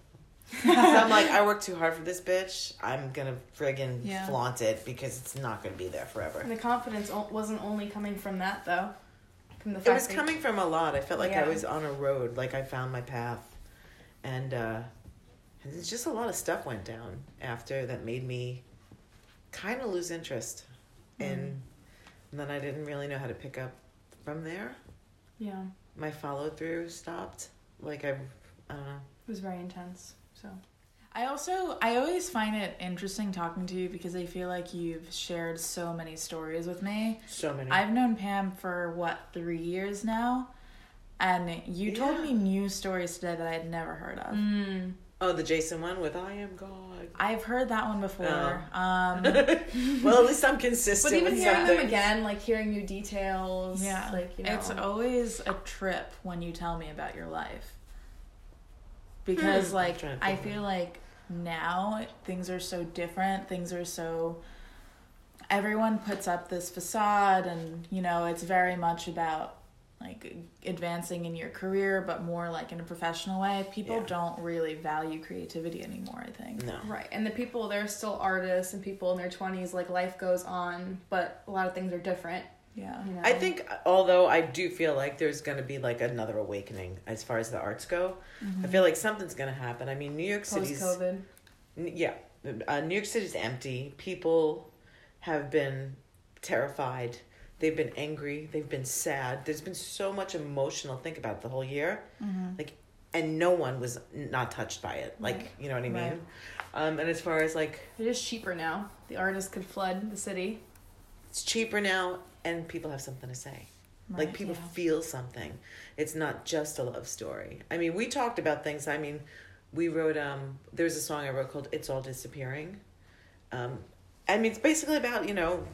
<laughs> so I'm like, I worked too hard for this bitch. I'm gonna friggin' Yeah. flaunt it because it's not gonna be there forever. And the confidence o- wasn't only coming from that though. From the It was that- coming from a lot. I felt like I was on a road, like I found my path, and uh, and just a lot of stuff went down after that made me kind of lose interest in. And then I didn't really know how to pick up from there. Yeah, My follow through stopped. Like I, I don't know. it was very intense. So I also I always find it interesting talking to you because I feel like you've shared so many stories with me. So many. I've known Pam for what three years now, and you told me new stories today that I had never heard of. mm. Oh, the Jason one with "I am God." I've heard that one before. Um, <laughs> well, at least I'm consistent. But even with hearing something. them again, like hearing new details, yeah, like you know, it's always a trip when you tell me about your life because, Hmm. like, I'm trying to I think of feel like now things are so different. Things are so. Everyone puts up this facade, and you know, it's very much about like advancing in your career, but more like in a professional way. People Yeah. don't really value creativity anymore. I think. No. right. And the people, they're still artists and people in their twenties. Like life goes on, but a lot of things are different. Yeah. You know? I think, although I do feel like there's going to be like another awakening as far as the arts go, I feel like something's going to happen. I mean, New York post City's COVID. Yeah, uh, New York City's empty. People have been terrified. They've been angry. They've been sad. There's been so much emotional. Think about it, the whole year, Mm-hmm. like, and no one was not touched by it. Like, Right. you know what I mean? Right. Um, and as far as like, It is cheaper now. The artists could flood the city. it's cheaper now, and people have something to say. like people yeah. feel something it's not just a love story i mean we talked about things i mean we wrote um there's a song i wrote called it's all disappearing um i mean it's basically about you know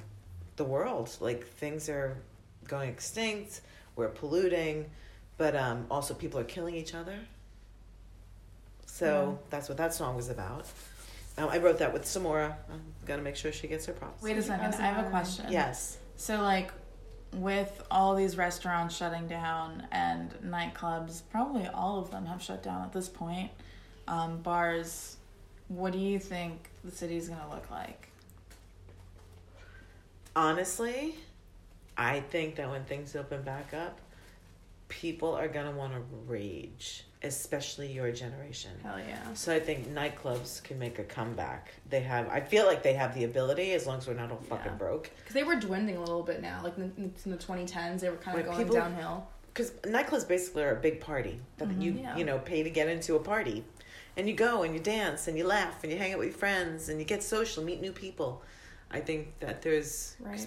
the world. Like things are going extinct. We're polluting. But um also people are killing each other. So that's what that song was about. Um, i wrote that with samora. I'm gonna make sure she gets her props. Wait a second. I have a question. yes. So, like, with all these restaurants shutting down and nightclubs, probably all of them have shut down at this point. Um, bars, what do you think the city's gonna look like? Honestly, I think that when things open back up, people are gonna want to rage, especially your generation. Hell yeah. So I think nightclubs can make a comeback. They have. I feel like they have the ability as long as we're not all fucking Yeah. broke. Because they were dwindling a little bit now. Like in, in the 2010s, they were kind of Like, going people- downhill. because nightclubs basically are a big party that mm-hmm, you Yeah. you know pay to get into a party, and you go and you dance and you laugh and you hang out with your friends and you get social, meet new people. I think that there's Right.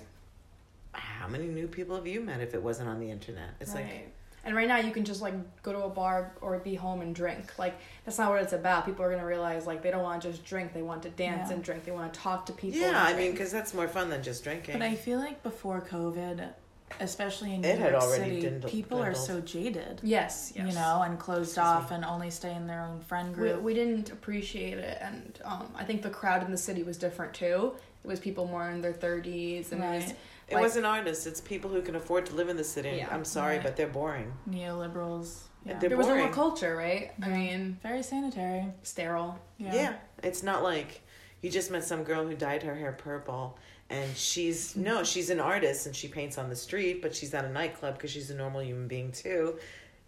how many new people have you met if it wasn't on the internet? It's right. like and right now you can just like go to a bar or be home and drink. Like that's not what it's about. People are gonna realize like they don't want to just drink. They want to dance Yeah. and drink. They want to talk to people. yeah, and I mean because that's more fun than just drinking. But I feel like before COVID, especially in New It had York already City, dwindled- people are so jaded. yes, yes. You know, and closed Excuse off me. and only stay in their own friend we, group. we didn't appreciate it, and um, I think the crowd in the city was different too. It was people more in their thirties, and it was Right. it like- wasn't artists; it's people who can afford to live in the city. Yeah. I'm sorry, Right. but they're boring. Neoliberals. Yeah. They're there was no more culture, right? I mean, Very sanitary. sterile. Yeah. it's not like you just met some girl who dyed her hair purple and she's mm-hmm. no, she's an artist and she paints on the street, but she's at a nightclub because she's a normal human being too.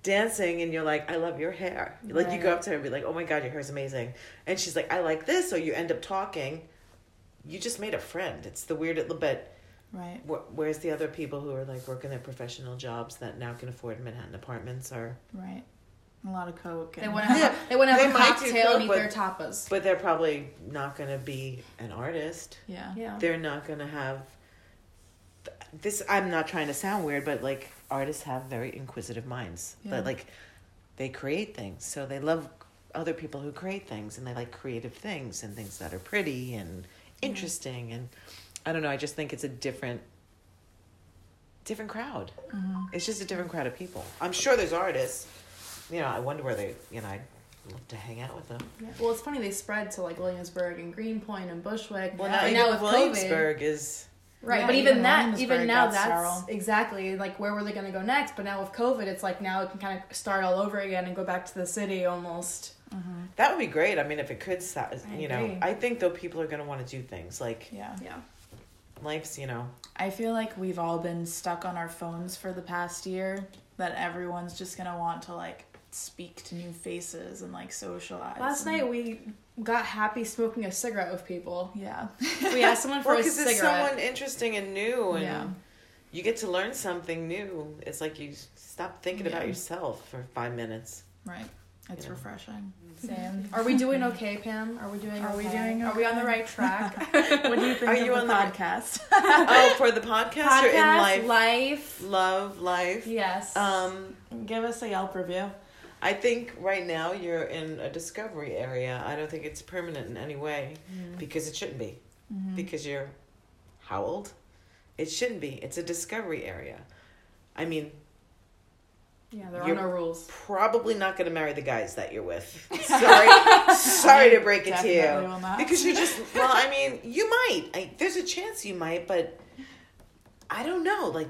Dancing and you're like, I love your hair. Like you go up to her and be like, Oh my god, your hair's amazing. And she's like, I like this. So you end up talking. You just made a friend. It's the weird little bit. Right. Wh- Where's the other people who are like working their professional jobs that now can afford Manhattan apartments or Right. A lot of coke. They And want to have, Yeah, <laughs> they want to they have a might do cocktail and eat coke, their but- tapas. but they're probably not going to be an artist. yeah. Yeah. they're not gonna have this i'm not trying to sound weird but like artists have very inquisitive minds Yeah. but like they create things so they love other people who create things and they like creative things and things that are pretty and interesting and i don't know i just think it's a different different crowd hmm it's just a different crowd of people i'm sure there's artists you know i wonder where they you know i'd love to hang out with them Yeah. Well, it's funny they spread to like Williamsburg and Greenpoint and Bushwick. well Yeah. now But now with COVID, is right? Yeah, but even even that, even now, that's sterile. exactly like where were they going to go next? But now with COVID, it's like now it can kind of start all over again and go back to the city almost. Hmm That would be great. I mean, if it could, you know. I think though people are going to want to do things like Yeah. Yeah. life's, you know, I feel like we've all been stuck on our phones for the past year. That everyone's just gonna want to like speak to new faces and like socialize. Last and- night we got happy smoking a cigarette with people. Yeah. We asked someone for well, a because it's cigarette. someone interesting and new, and Yeah. you get to learn something new. It's like you stop thinking about yourself for five minutes. Right. It's Yeah. refreshing. Same. <laughs> Are we doing okay, Pam? Are we doing? Are we okay? doing Are we on the right track? <laughs> What do you think Are of you the on the- podcast? <laughs> oh, for the podcast, or in life, life. love, life. Yes. Um, Give us a Yelp review. I think right now you're in a discovery area. I don't think it's permanent in any way because it shouldn't be. Mhm. because you're how old? It shouldn't be. It's a discovery area. I mean, yeah, there are you're no rules. probably not going to marry the guys that you're with. <laughs> Sorry, sorry to break it to you. Because you're just <laughs> well. I mean, you might. I, there's a chance you might, but I don't know. Like,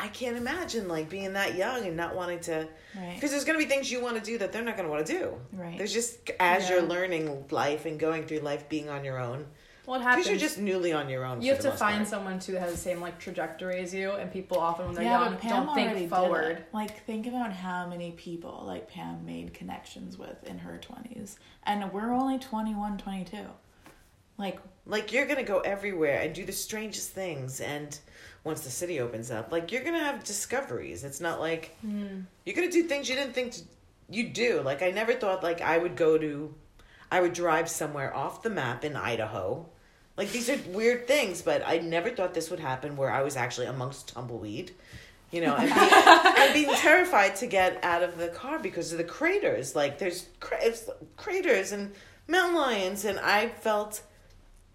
I can't imagine like being that young and not wanting to. right. Because there's going to be things you want to do that they're not going to want to do. Right. There's just as Yeah. you're learning life and going through life, being on your own. What happens? Because you're just newly on your own. you have to find part. someone too that has the same like trajectory as you, and people often when they're yeah, young Pam don't already think forward. Like, think about how many people like Pam made connections with in her twenties, and we're only 21, 22. Like, Like you're gonna go everywhere and do the strangest things, and once the city opens up, like you're gonna have discoveries. It's not like Hmm. you're gonna do things you didn't think to, you'd do. Like I never thought like I would go to, I would drive somewhere off the map in Idaho. Like these are weird things, but I never thought this would happen where I was actually amongst tumbleweed. You know, and being, <laughs> and being terrified to get out of the car because of the craters. Like there's cra- it's craters and mountain lions, and I felt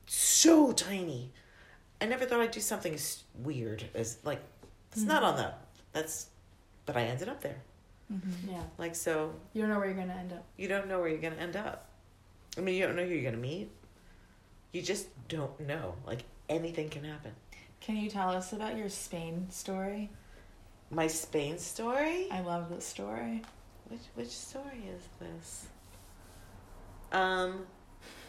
so tiny. I never thought I'd do something as weird as like it's not on the that's, but I ended up there. Mm-hmm. Yeah, Like so, you don't know where you're gonna end up. you don't know where you're gonna end up. I mean, you don't know who you're gonna meet. You just don't know. Like anything can happen. can you tell us about your Spain story? My Spain story. I love this story. Which which story is this? Um,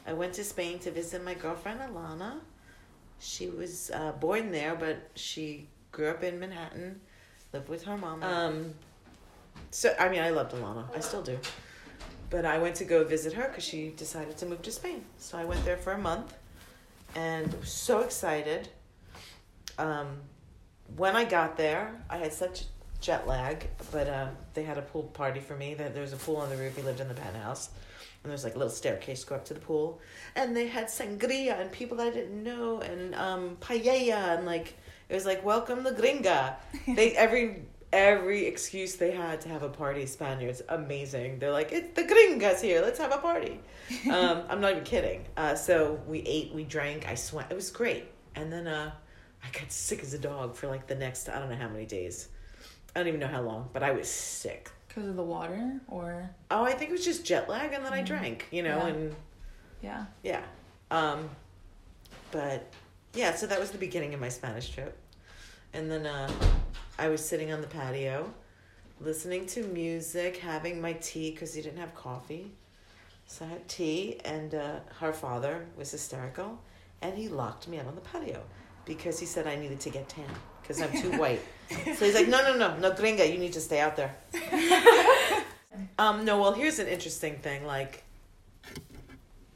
I went to Spain to visit my girlfriend Alana. She was uh, born there, but she grew up in Manhattan, lived with her mom. Um, so I mean, I loved Alana. I still do. But I went to go visit her because she decided to move to Spain. So I went there for a month, and was so excited. Um, when I got there, I had such jet lag, but um, they had a pool party for me. There was a pool on the roof. We lived in the penthouse, and there's like a little staircase to go up to the pool, and they had sangria and people that I didn't know, and um, paella, and like it was like welcome the gringa. They every every excuse they had to have a party. Spaniards, amazing. They're like it's the gringas here. Let's have a party. <laughs> Um, I'm not even kidding. Uh, so we ate, we drank, I swam. It was great, and then uh, I got sick as a dog for like the next I don't know how many days. I don't even know how long, but I was sick. Because of the water, or Oh, I think it was just jet lag, and then I drank, you know, Yeah. and yeah. yeah. Um, but yeah, so that was the beginning of my Spanish trip, and then uh, I was sitting on the patio, listening to music, having my tea because he didn't have coffee, so I had tea, and uh, her father was hysterical, and he locked me out on the patio because he said I needed to get tan because I'm too white. So he's like, no, no, no, no, gringa, you need to stay out there. <laughs> um, no, well, here's an interesting thing. Like,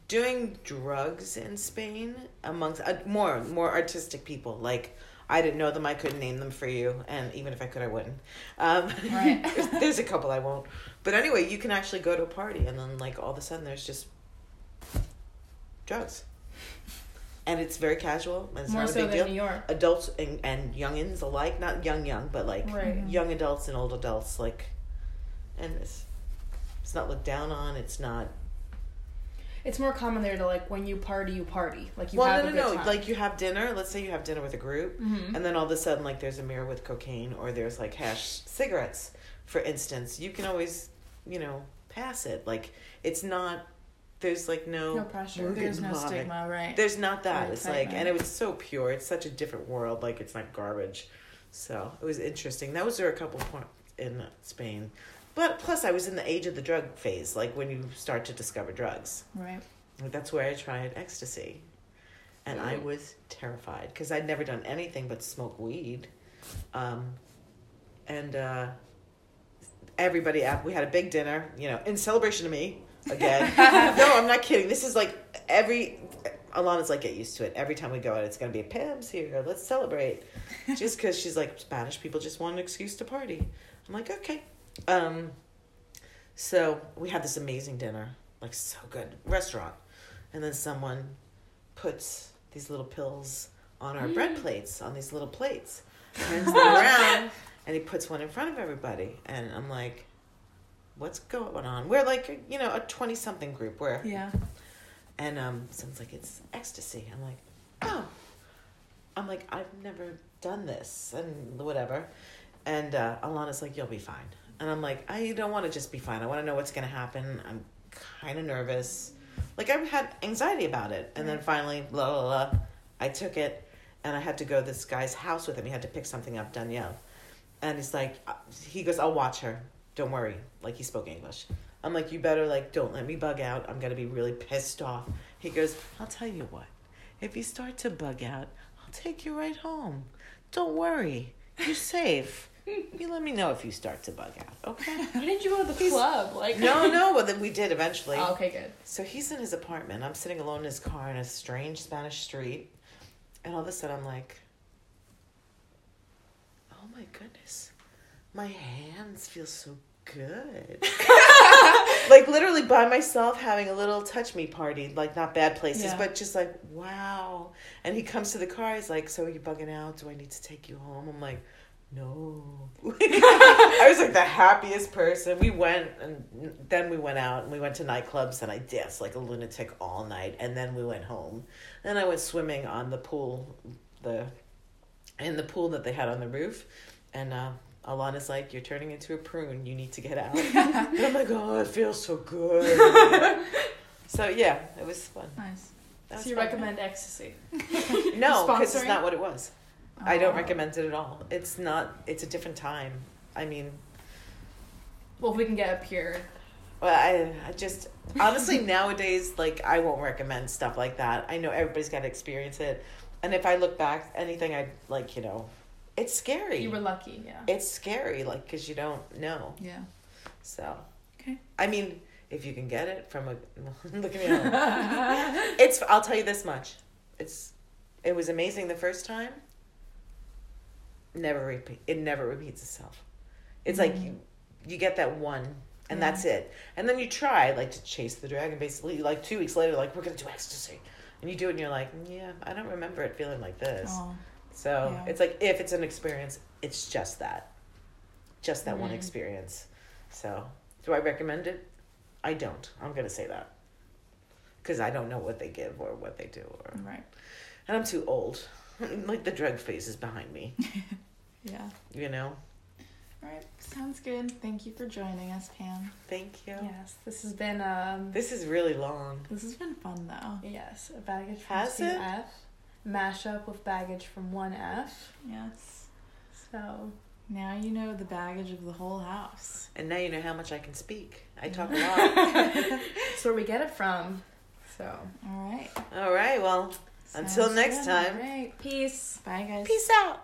doing drugs in Spain amongst uh, more more artistic people. Like, I didn't know them. I couldn't name them for you, and even if I could, I wouldn't. Um, Right. <laughs> there's, there's a couple I won't. But anyway, you can actually go to a party, and then like all of a sudden, there's just drugs, and it's very casual. And it's More not a so big than deal New York. adults and, and youngins alike not young young but like Right. young adults and old adults like and it's it's not looked down on it's not It's more common there to like when you party, you party. Like you well have no a no good no time. like you have dinner let's say you have dinner with a group Mhm. and then all of a sudden like there's a mirror with cocaine or there's like hash cigarettes for instance you can always you know pass it like it's not there's like no no pressure. There's no stigma, right? There's not that. Right, it's right, like, right. and it was so pure. It's such a different world. Like it's not garbage. So it was interesting. Those were a couple points in Spain, but plus I was in the age of the drug phase, like when you start to discover drugs. right. That's where I tried ecstasy, and I was terrified because I'd never done anything but smoke weed, um, and uh, everybody at we had a big dinner, you know, in celebration of me again. <laughs> no, I'm not kidding. This is like every Alana's like get used to it. Every time we go out, it's gonna be a Pam's here. Let's celebrate. Just because she's like Spanish people just want an excuse to party. I'm like okay. Um, so we had this amazing dinner, like so good restaurant, and then someone puts these little pills on our bread plates on these little plates, turns them <laughs> around, and he puts one in front of everybody, and I'm like. What's going on? We're like, you know, a twenty-something group. Where Yeah. and um, someone's like, it's ecstasy. I'm like, oh. I'm like, I've never done this and whatever. And uh, Alana's like, you'll be fine. And I'm like, I don't want to just be fine. I want to know what's going to happen. I'm kind of nervous. Like, I've had anxiety about it. And then finally, blah, blah, blah, I took it and I had to go to this guy's house with him. He had to pick something up, Danielle. And he's like, uh, he goes, I'll watch her. Don't worry. Like, he spoke English. I'm like, you better, like, don't let me bug out. I'm going to be really pissed off. He goes, I'll tell you what. If you start to bug out, I'll take you right home. Don't worry. You're safe. You let me know if you start to bug out, okay? <laughs> Why didn't you go to the club? Like no, <laughs> no. Well, then we did eventually. Oh, okay, good. So he's in his apartment. I'm sitting alone in his car in a strange Spanish street. And all of a sudden, I'm like, oh my goodness, my hands feel so good. <laughs> like literally by myself having a little touch me party, like not bad places, Yeah. but just like, wow. And he comes to the car. He's like, so are you bugging out? Do I need to take you home? I'm like, no. <laughs> I was like the happiest person. We went and then we went out and we went to nightclubs and I danced like a lunatic all night and then we went home. Then I went swimming on the pool, the in the pool that they had on the roof, and uh, Alana's like, "You're turning into a prune. You need to get out." <laughs> and I'm like, "Oh, it feels so good." <laughs> so yeah, it was fun. Nice. That was So you fun. recommend ecstasy? No, because it's not what it was. I don't Oh. recommend it at all. It's not. It's a different time. I mean, Well, if we can get up here. Well, I, I just honestly <laughs> nowadays like I won't recommend stuff like that. I know everybody's got to experience it, and if I look back, anything I like, you know, it's scary. You were lucky, yeah. it's scary, like because you don't know. Yeah. So, Okay. I mean, if you can get it from a <laughs> look at me, <laughs> it's. I'll tell you this much, it's. It was amazing the first time. Never repeat. It never repeats itself. It's like you, you get that one, and Yeah. that's it. And then you try like to chase the dragon. Basically, like two weeks later, like we're gonna do ecstasy, and you do it, and you're like, yeah, I don't remember it feeling like this. Oh, So Yeah. it's like if it's an experience, it's just that, just that one Mhm. experience. So do I recommend it? I don't. I'm gonna say that because I don't know what they give or what they do, or right. and I'm too old. <laughs> like the drug phase is behind me. <laughs> Yeah. You know. All right. Sounds good. Thank you for joining us, Pam. Thank you. Yes, this has been um This is really long. This has been fun though. yes, a baggage from Has it? 2F. Mashup with baggage from 1F. Yes. So Now you know the baggage of the whole house. And now you know how much I can speak. I talk a lot. <laughs> that's where we get it from. So All right. All right. Well, until next good. time. all right, peace. Bye, guys. Peace out.